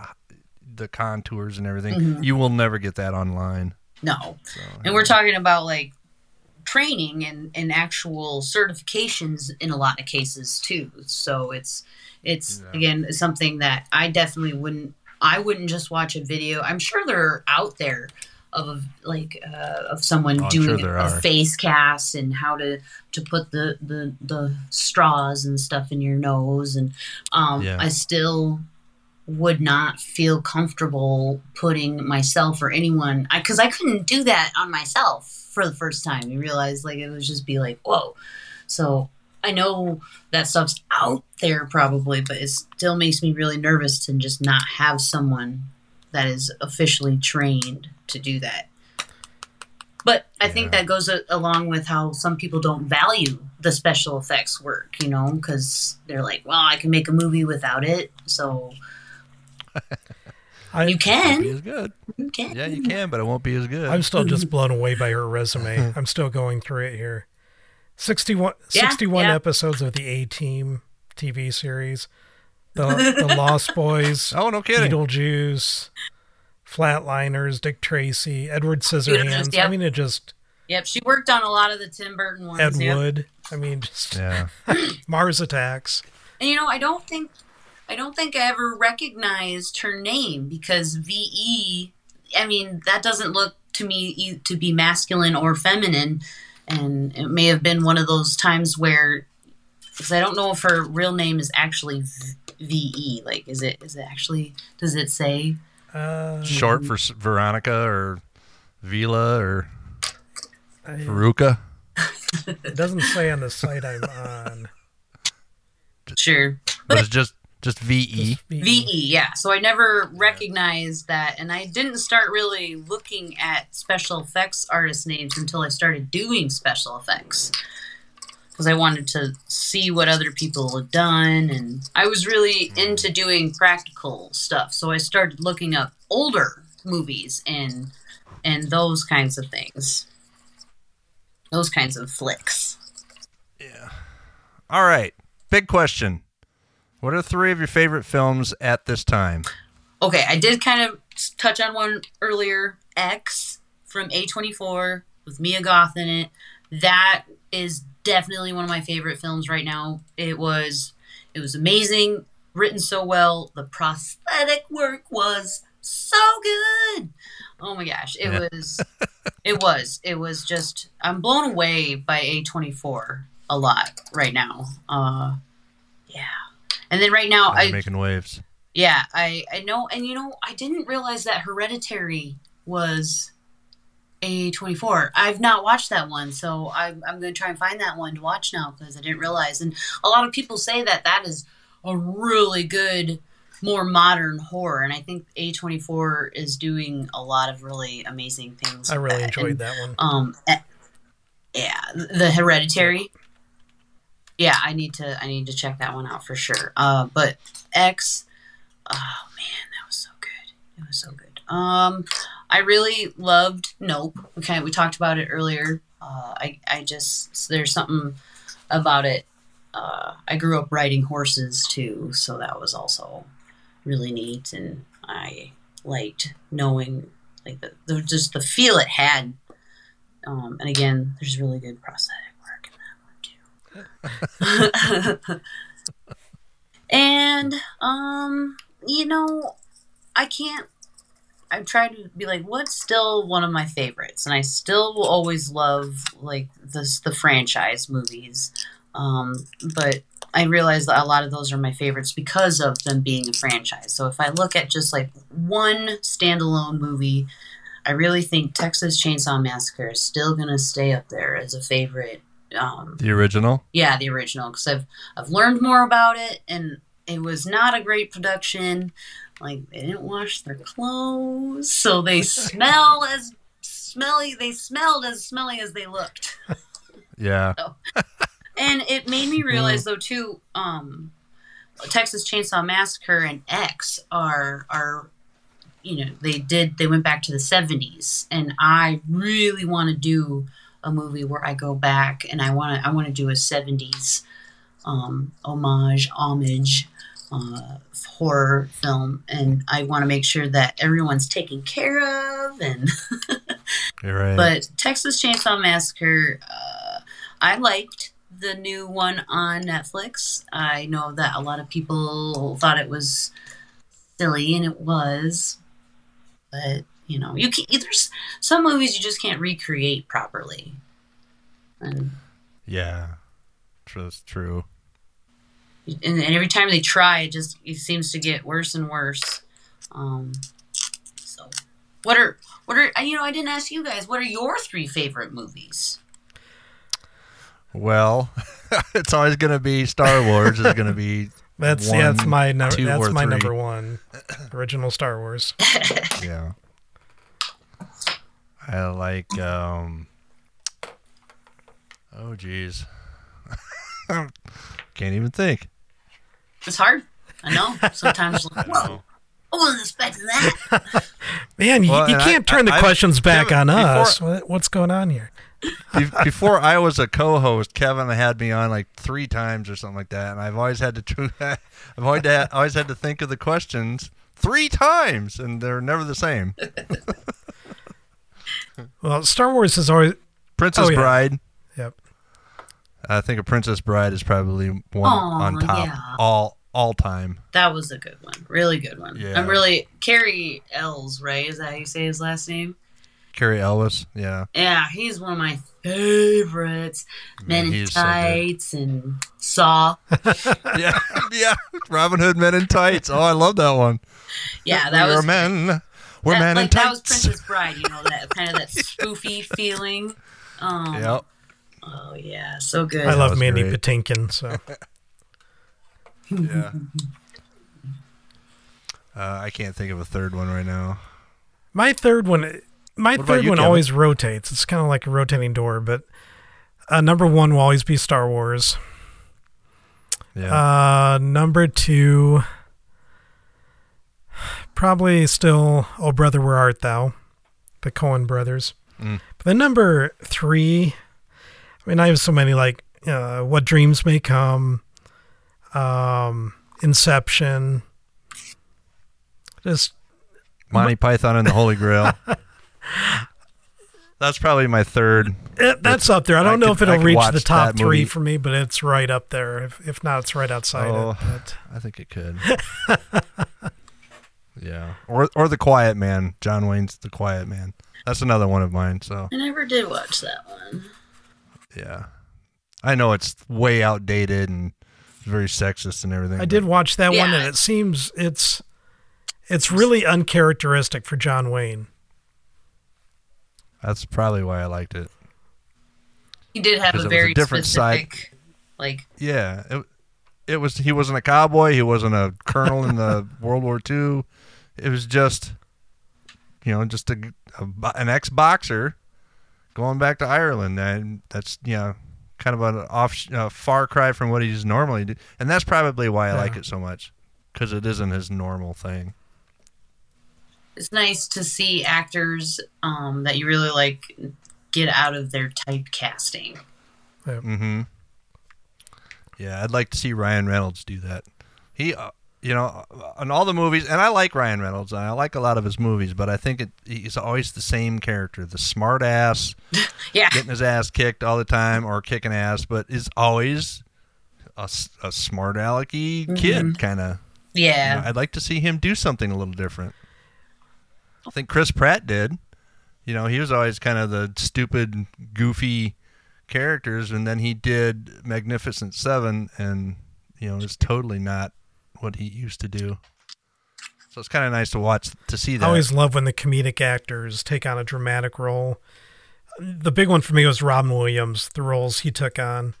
the contours and everything. Mhm. You will never get that online. No. and we're talking about like training and, and actual certifications in a lot of cases too. So it's it's again something that I definitely wouldn't I wouldn't just watch a video. I'm sure they're out there of like uh, of someone Oh, I'm sure doing a face cast and how to to put the the, the straws and stuff in your nose. And um, Yeah. I still would not feel comfortable putting myself or anyone because I, couldn't do that on myself for the first time. You realize like it would just be like whoa. So i know that stuff's out there probably but it still makes me really nervous to just not have someone that is officially trained to do that but i think that goes a- along with how some people don't value the special effects work you know because they're like well i can make a movie without it so (laughs) I, you can Be as good. You can. Yeah, you (laughs) can, but it won't be as good. I'm still just (laughs) blown away by her resume. I'm still going through it here. 61, Yeah, 61 yeah. episodes of the A Team TV series. The, the Lost Boys. Oh, no kidding. Beetlejuice. Flatliners. Dick Tracy. Edward Scissorhands. Beetlejuice, I mean, it just. Yep, she worked on a lot of the Tim Burton ones. Ed yep. Wood. I mean, just. Yeah. (laughs) Mars Attacks. And you know, I don't think I don't think I ever recognized her name because VE. I mean, that doesn't look to me e- to be masculine or feminine, and it may have been one of those times where because I don't know if her real name is actually VE. Like, is it is it actually? Does it say? Uh, Short for Veronica or Vila or I- Veruca. It doesn't say on the site I'm on. Sure. But it's just just VE. VE, yeah. So I never recognized that, and I didn't start really looking at special effects artist names until I started doing special effects because I wanted to see what other people had done, and I was really into doing practical stuff. So I started looking up older movies and and those kinds of things, those kinds of flicks. Yeah. All right. Big question. What are three of your favorite films at this time? Okay, I did kind of touch on one earlier. X from A24 with Mia Goth in it. That is definitely one of my favorite films right now. It was it was amazing, written so well. The prosthetic work was so good. Oh my gosh, it Yeah. was it was it was just I'm blown away by A24 a lot right now. Uh yeah. And then right now They're I making waves. yeah, I I know, and you know, I didn't realize that Hereditary was a twenty four. I've not watched that one, so I'm I'm going to try and find that one to watch now because I didn't realize. And a lot of people say that that is a really good, more modern horror, and I think A twenty four is doing a lot of really amazing things. I really that. enjoyed And, that one. Um, eh, yeah, the Hereditary. Yeah, I need to I need to check that one out for sure. Uh, but X, oh man, that was so good. It was so good. Um, I really loved Nope. Okay, we talked about it earlier. Uh, I I just there's something about it. Uh, I grew up riding horses too, so that was also really neat, and I liked knowing like the, the just the feel it had. Um, and again, there's really good prosthetic work in that one too. (laughs) (laughs) and um, you know, I can't. I try to be like, what's still one of my favorites, and I still will always love like this the franchise movies. Um, but I realize that a lot of those are my favorites because of them being a franchise. So if I look at just like one standalone movie, I really think Texas Chainsaw Massacre is still gonna stay up there as a favorite. Um, The original. yeah, the original because I've I've learned more about it and it was not a great production. Like they didn't wash their clothes, so they (laughs) smell as smelly. They smelled as smelly as they looked. (laughs) Yeah. And it made me realize though too, um, Texas Chainsaw Massacre and X are are you know, they did they went back to the seventies and I really want to do a movie where I go back and I wanna I wanna do a seventies um homage, homage uh, horror film and I want to make sure that everyone's taken care of and (laughs) You're right. but Texas Chainsaw Massacre, uh, I liked the new one on Netflix. I know that a lot of people thought it was silly, and it was. But you know, you can, there's some movies you just can't recreate properly. And, yeah. That's true. And, and every time they try, it just it seems to get worse and worse. Um, so, what are what are you know? I didn't ask you guys. What are your three favorite movies? Well, (laughs) it's always going to be Star Wars. is going to be (laughs) That's one, yeah, that's my number. two, That's or my three. number one. Original Star Wars. (laughs) Yeah. I like. um Oh, geez. Can't even think. It's hard. I know. (laughs) Sometimes, like, whoa, I wasn't expecting that. (laughs) Man, you, Well, you and I- can't turn the I- I- questions back Kevin, on us. What, what's going on here? (laughs) Before I was a co-host, Kevin had me on like three times or something like that, and I've always had to. I've always had, always had to think of the questions three times, and they're never the same. Well, Star Wars is always Princess Oh, yeah. Bride. I think a Princess Bride is probably one Aw, on top yeah. all all time. That was a good one. Really good one. Yeah. I'm really Cary Elwes, right? Is that how you say his last name? Cary Ellis, yeah. Yeah, he's one of my favorites. Men in he's so. Tights and Saw. (laughs) yeah, yeah. Robin Hood Men in Tights. Oh, I love that one. Yeah, that we was men. We're that, men like, in that was tights. Princess Bride. You know that kind of that (laughs) spoofy feeling. Um, Yep. Oh yeah, so good. I love Mandy great. Patinkin. So (laughs) Yeah. Uh, I can't think of a third one right now. my third one, my What third you, one Kevin? always rotates. It's kind of like a rotating door, but uh, number one will always be Star Wars. Yeah. Uh, number two, probably still Oh Brother Where Art Thou, the Coen brothers. Mm. But then number three, I mean, I have so many like uh, What Dreams May Come, um, Inception, just Monty Python and the Holy Grail. (laughs) That's probably my third. It, that's up there. I don't I know could- if it'll reach the top three for me, but it's right up there. If, if not, it's right outside Oh, it. But I think it could. (laughs) yeah, or or the Quiet Man. John Wayne's the Quiet Man. That's another one of mine. So I never did watch that one. Yeah, I know it's way outdated and very sexist and everything. I did watch that one, and it seems it's it's really uncharacteristic for John Wayne. That's probably why I liked it. He did have a it was a very different side. like Yeah, it, it was. He wasn't a cowboy. He wasn't a colonel in the (laughs) World War II. It was just, you know, just a, a an ex boxer going back to Ireland, and that's you know, kind of an off uh, far cry from what he's normally do, and that's probably why I like it so much because it isn't his normal thing. it's nice to see actors um, that you really like get out of their typecasting. Mm-hmm. Yeah, I'd like to see Ryan Reynolds do that. He, uh, you know, in all the movies, and I like Ryan Reynolds, and I like a lot of his movies, but I think it, he's always the same character, the smart ass, (laughs) Yeah. getting his ass kicked all the time or kicking ass, but is always a smart alecky mm-hmm. kid, kind of. Yeah. I'd like to see him do something a little different. I think Chris Pratt did. You know, he was always kind of the stupid, goofy characters, and then he did Magnificent Seven, and you know, it's totally not what he used to do. So it's kind of nice to watch to see that. I always love when the comedic actors take on a dramatic role. The big one for me was Robin Williams, the roles he took on.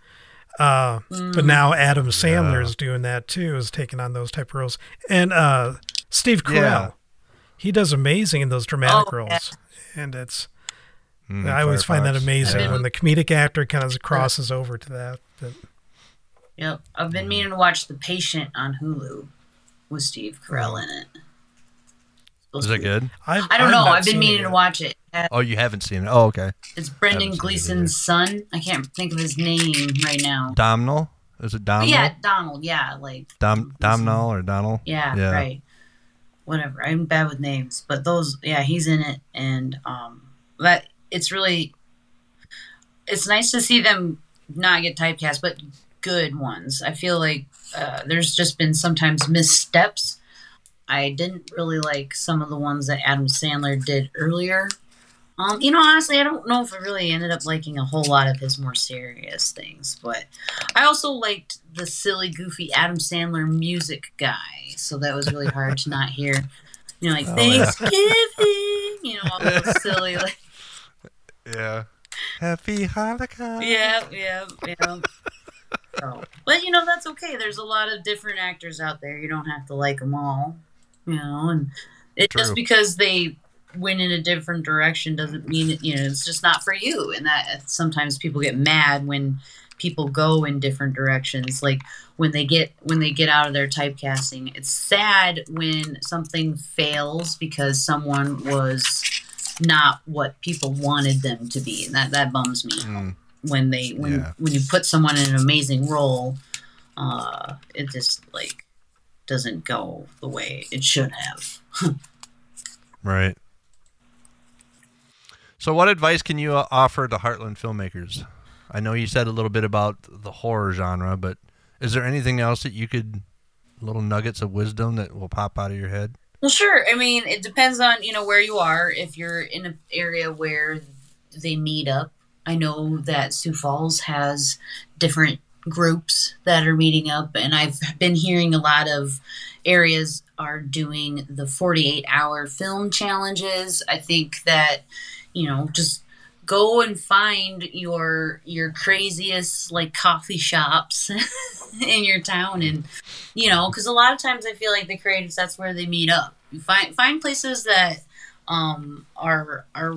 Uh, Mm. But now Adam Sandler is doing that too, is taking on those type of roles. And uh, Steve Carell, Yeah. he does amazing in those dramatic Oh, roles. yeah. And it's, Mm, I always find that amazing Yeah. when the comedic actor kind of crosses over to that. But Yep. I've been meaning to watch The Patient on Hulu with Steve Carell in it. Is it good? I've, I don't I've know. I've been meaning to watch it. Oh, you haven't seen it? Oh, okay. It's Brendan Haven't it Gleeson's son. I can't think of his name right now. Domhnall? Is it But Domhnall? yeah, Donald. Yeah, like Dom Domhnall or Donald? yeah, right. Whatever. I'm bad with names, but those. Yeah, he's in it, and um, that it's really. It's nice to see them not get typecast, but good ones. I feel like uh, there's just been sometimes missteps. I didn't really like some of the ones that Adam Sandler did earlier. Um, you know, honestly, I don't know if I really ended up liking a whole lot of his more serious things, but I also liked the silly, goofy Adam Sandler music guy, so that was really hard to not hear. You know, like Oh, yeah. Thanksgiving, you know, all those silly, like (laughs) Yeah. Happy Hanukkah. yeah, yeah, yeah. So, but you know that's okay. There's a lot of different actors out there. You don't have to like them all, you know. And it just because they went in a different direction doesn't mean you know it's just not for you. And that uh, sometimes people get mad when people go in different directions. Like when they get when they get out of their typecasting. It's sad when something fails because someone was not what people wanted them to be, and that that bums me out mm. When they when Yeah. when you put someone in an amazing role, uh, it just like doesn't go the way it should have. (laughs) Right. So, what advice can you uh, offer to Heartland filmmakers? I know you said a little bit about the horror genre, but is there anything else that you could, little nuggets of wisdom that will pop out of your head? Well, sure. I mean, it depends on you know where you are. If you're in an area where they meet up, I know that Sioux Falls has different groups that are meeting up, and I've been hearing a lot of areas are doing the 48 hour film challenges. I think that you know just go and find your your craziest like coffee shops (laughs) in your town and you know because a lot of times i feel like the creatives that's where they meet up you find find places that um are are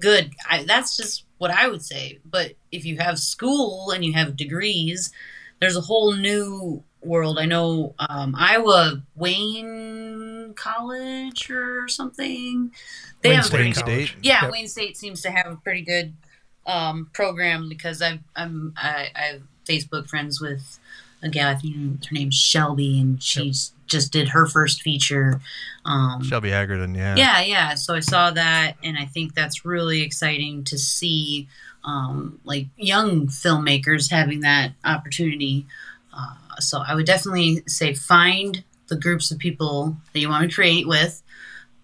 good I, that's just what i would say but if you have school and you have degrees there's a whole new world i know um iowa wayne college or something they Wayne have State College. Yeah, Yep. Wayne State seems to have a pretty good um, program because I've I'm I, I've Facebook friends with a gal. I think her name's Shelby, and she's just did her first feature. Um, Shelby Haggerton, yeah. yeah, yeah. So I saw that, and I think that's really exciting to see, um, like young filmmakers having that opportunity. Uh, so I would definitely say find the groups of people that you want to create with,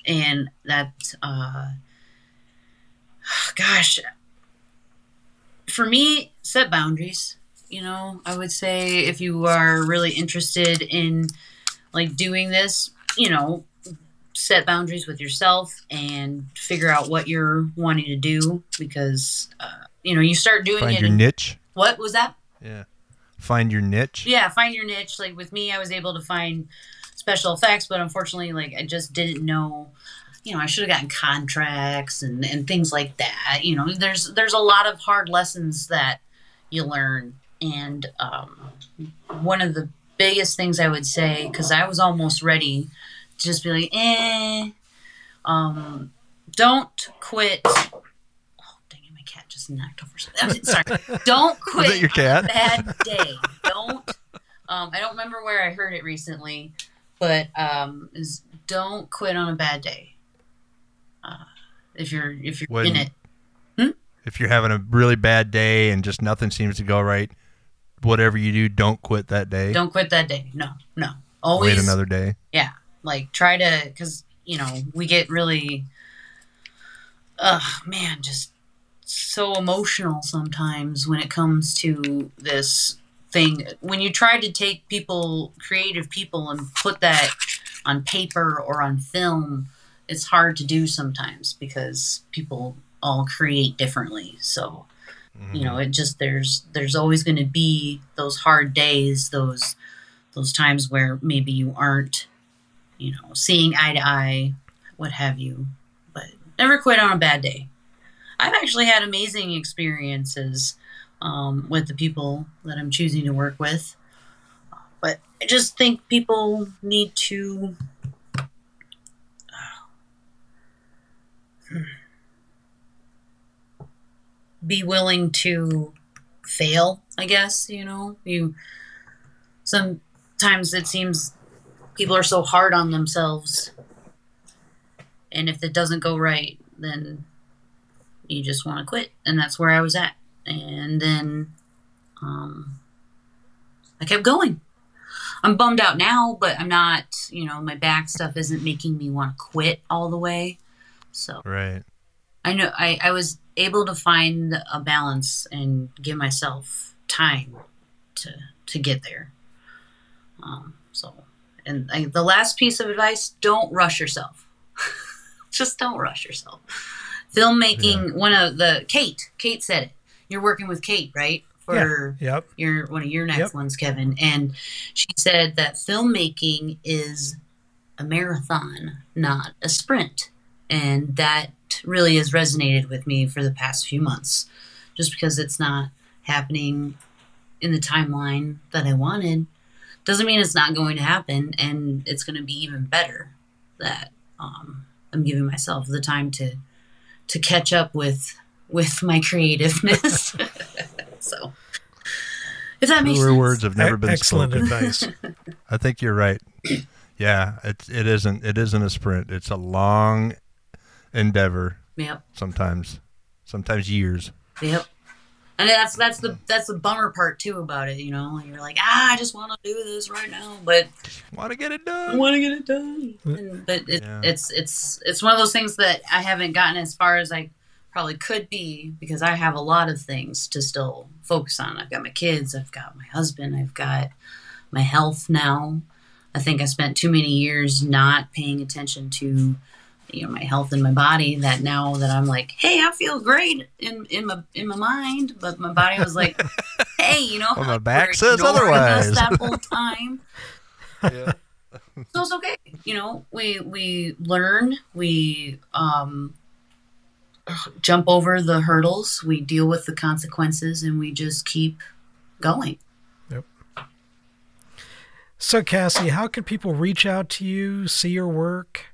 and that, uh, gosh, for me, set boundaries. You know, I would say if you are really interested in like doing this, you know, set boundaries with yourself and figure out what you're wanting to do because uh, you know you start doing Find it. your and- niche. What was that? Yeah. Find your niche. Yeah, find your niche. Like with me, I was able to find special effects, but unfortunately, like I just didn't know. You know, I should have gotten contracts and, and things like that. You know, there's there's a lot of hard lessons that you learn, and um, one of the biggest things I would say because I was almost ready just be like, eh, um, don't quit. Oh, dang it, my cat just knocked over something. Sorry. Don't (laughs) quit your cat? on a bad day. Don't. Um, I don't remember where I heard it recently, but um, is don't quit on a bad day. Uh, if you're if you're When- in it, Hmm? If you're having a really bad day and just nothing seems to go right, whatever you do, don't quit that day. don't quit that day. No, no. Always Wait another day. yeah like try to because you know we get really uh man just so emotional sometimes when it comes to this thing. When you try to take people creative people and put that on paper or on film it's hard to do sometimes because people all create differently. So you know, it just there's there's always going to be those hard days, those those times where maybe you aren't, you know, seeing eye to eye, what have you. But never quit on a bad day. I've actually had amazing experiences um, with the people that I'm choosing to work with. But I just think people need to. be willing to fail, I guess, you know. You sometimes it seems people are so hard on themselves and if it doesn't go right, then you just want to quit. And that's where I was at. And then um, I kept going. I'm bummed out now, but I'm not, you know, my back stuff isn't making me want to quit all the way. So Right. I know I, I was able to find a balance and give myself time to to get there. Um, and I, the last piece of advice: don't rush yourself. (laughs) Just don't rush yourself. Filmmaking. One of the Kate. Kate said it. You're working with Kate, right? For Yeah, yep. your one of your next Yep. ones, Kevin, and she said that filmmaking is a marathon, not a sprint. And that really has resonated with me for the past few months. Just because it's not happening in the timeline that I wanted doesn't mean it's not going to happen and it's going to be even better that um, I'm giving myself the time to to catch up with with my creativeness. (laughs) so if that makes Truer sense. words have never been Excellent spoken. advice. (laughs) I think you're right. Yeah, it it isn't it isn't a sprint. It's a long endeavor. Yep. Sometimes, sometimes years. Yep. And that's that's the that's the bummer part too about it, you know. You're like, ah, I just want to do this right now, but want to get it done. I want to get it done. And- but it, Yeah. it's it's it's one of those things that I haven't gotten as far as I probably could be because I have a lot of things to still focus on. I've got my kids, I've got my husband, I've got my health now. I think I spent too many years not paying attention to you know my health and my body that now that I'm like, hey, I feel great in in my in my mind, but my body was like, (laughs) hey, you know, Well, my back says otherwise. that whole time. (laughs) so it's okay. You know, we we learn, we um jump over the hurdles, we deal with the consequences, and we just keep going. Yep. So, Cassie, how can people reach out to you, see your work?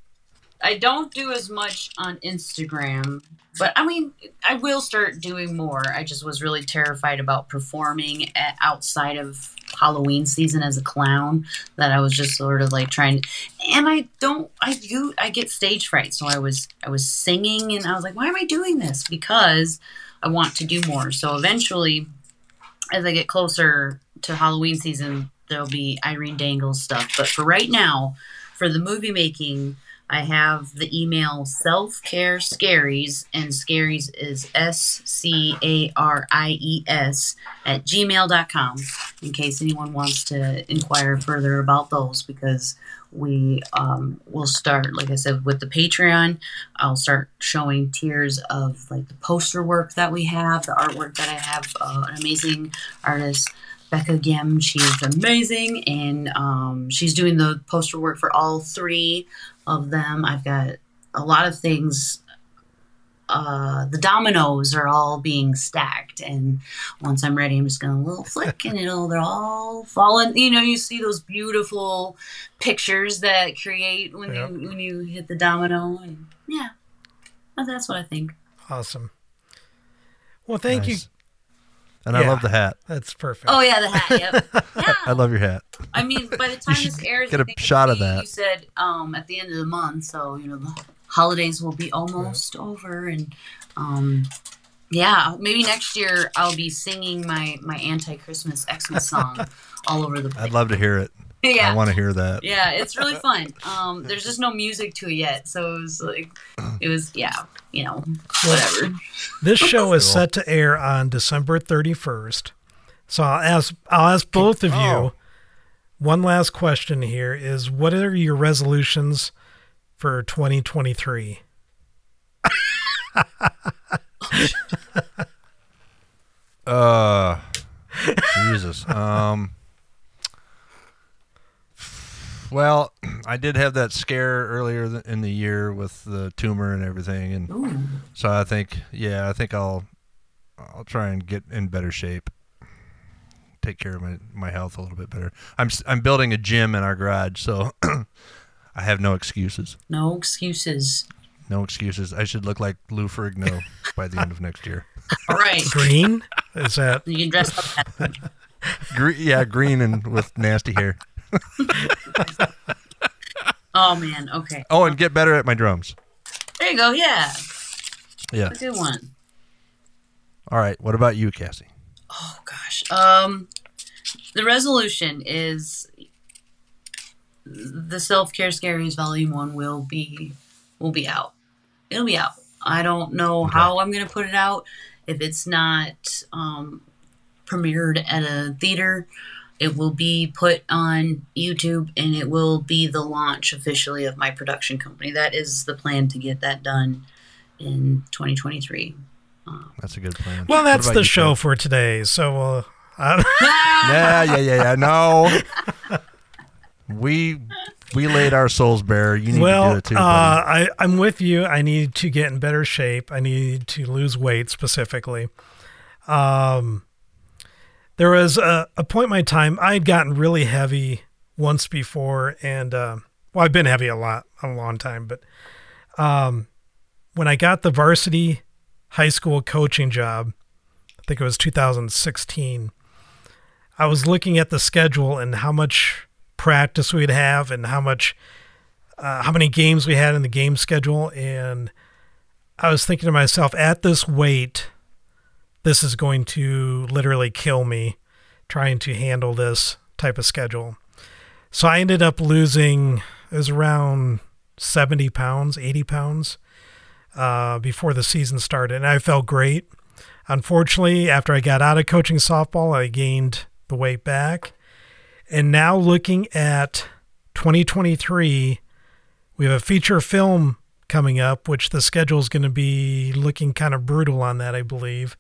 I don't do as much on Instagram, but I mean, I will start doing more. I just was really terrified about performing at, outside of Halloween season as a clown that I was just sort of like trying and I don't I do I get stage fright. So I was I was singing and I was like why am I doing this? Because I want to do more. So eventually as I get closer to Halloween season there'll be Irene Dangle stuff. But for right now for the movie making I have the email self care scaries, and scaries is S C A R I E S at gmail.com in case anyone wants to inquire further about those because we um, will start, like I said, with the Patreon. I'll start showing tiers of like the poster work that we have, the artwork that I have, uh, an amazing artist. Becca Gim, she's amazing, and um, she's doing the poster work for all three of them. I've got a lot of things. Uh, the dominoes are all being stacked, and once I'm ready, I'm just gonna little flick, and it'll they're all falling. You know, you see those beautiful pictures that create when Yep. you when you hit the domino, and yeah, Well, that's what I think. Awesome. Well, thank Nice. you. And I love the hat. That's perfect. Oh yeah, the hat. Yep. (laughs) Yeah. I love your hat. I mean, by the (laughs) time this airs, get a shot of be- that. You said um, at the end of the month, so you know the holidays will be almost over, and um, yeah, maybe next year I'll be singing my my anti-Christmas Xmas song (laughs) all over the place. I'd love to hear it. (laughs) Yeah. I want to hear that. Yeah, it's really (laughs) fun. Um, there's just no music to it yet, so it was like, it was yeah, you know, whatever. This show is Cool. set to air on December 31st. So I'll ask I'll ask both of you Oh. one last question here is what are your resolutions for 2023? (laughs) Uh, Jesus. Um. Well, (clears throat) I did have that scare earlier in the year with the tumor and everything, and Ooh. so I think, yeah, I think I'll, I'll try and get in better shape. Take care of my, my health a little bit better. I'm s- I'm building a gym in our garage, so (clears throat) I have no excuses. No excuses. No excuses. I should look like Lou Ferrigno (laughs) by the end of next year. All right. Green? Is that? You can dress up. As (laughs) Gre- yeah, green and with nasty hair. (laughs) oh man. Okay. Oh, and get better at my drums. There you go. Yeah. Yeah. A good one. All right. What about you, Cassie? Oh gosh. Um, the resolution is the self care scaries volume one will be will be out. It'll be out. I don't know how I'm gonna put it out. If it's not um, premiered at a theater, it will be put on YouTube and it will be the launch officially of my production company. That is the plan to get that done in 2023. That's a good plan. Well, that's the you, show Ted? for today. So, uh, (laughs) yeah, yeah, yeah, yeah. No, we we laid our souls bare. You need to well, do it too. uh, buddy. I, I'm with you. I need to get in better shape. I need to lose weight specifically. Um, there was a, a point in my time I had gotten really heavy once before, and uh, well, I've been heavy a lot, a long time. But um, when I got the varsity high school coaching job, I think it was 2016. I was looking at the schedule and how much practice we'd have and how much uh, how many games we had in the game schedule and I was thinking to myself at this weight this is going to literally kill me trying to handle this type of schedule. So I ended up losing it was around 70 pounds, 80 pounds uh, before the season started and I felt great. Unfortunately, after I got out of coaching softball, I gained the weight back. And now looking at 2023, we have a feature film coming up, which the schedule is going to be looking kind of brutal on that, I believe.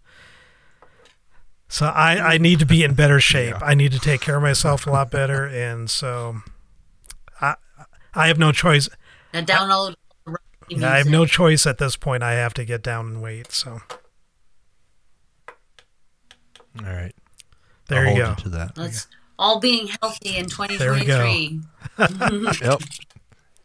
So I, I need to be in better shape. I need to take care of myself a lot better. (laughs) And so I, I have no choice. Now download. Yeah, I have no choice at this point. I have to get down and wait. So All right. there I'll you hold go. to that. Let's all being healthy in There we go. 2023. (laughs) (laughs) yep.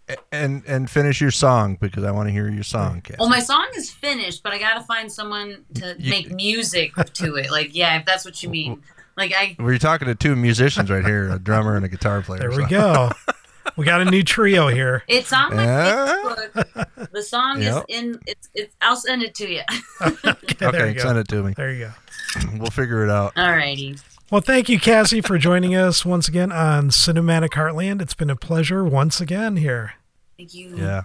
A- And and finish your song because I want to hear your song, Cassie. Well, my song is finished, but I gotta find someone to You- make music to it. Like, yeah, if that's what you mean. Like, I We're talking to two musicians right here, a drummer and a guitar player. There we so- go. (laughs) we got a new trio here. it's on my Yeah. Facebook. The song Yep. is in. It's. It's. I'll send it to you. (laughs) There Okay, you go. send it to me. There you go. (clears throat) We'll figure it out. All righty. Well, thank you, Cassie, for joining us once again on Cinematic Heartland. It's been a pleasure once again here. Thank you. Yeah.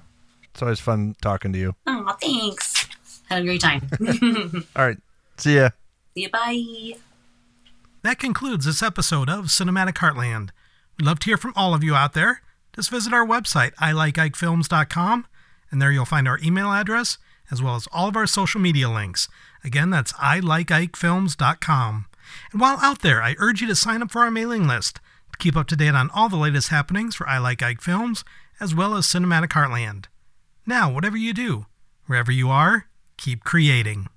It's always fun talking to you. Oh, thanks. Had a great time. (laughs) All right. See ya. See you. Bye. That concludes this episode of Cinematic Heartland. We'd love to hear from all of you out there. Just visit our website, ilikeikefilms.com, and there you'll find our email address as well as all of our social media links. Again, that's ilikeikefilms.com. And while out there, I urge you to sign up for our mailing list to keep up to date on all the latest happenings for I Like Ike Films as well as Cinematic Heartland. Now, whatever you do, wherever you are, keep creating.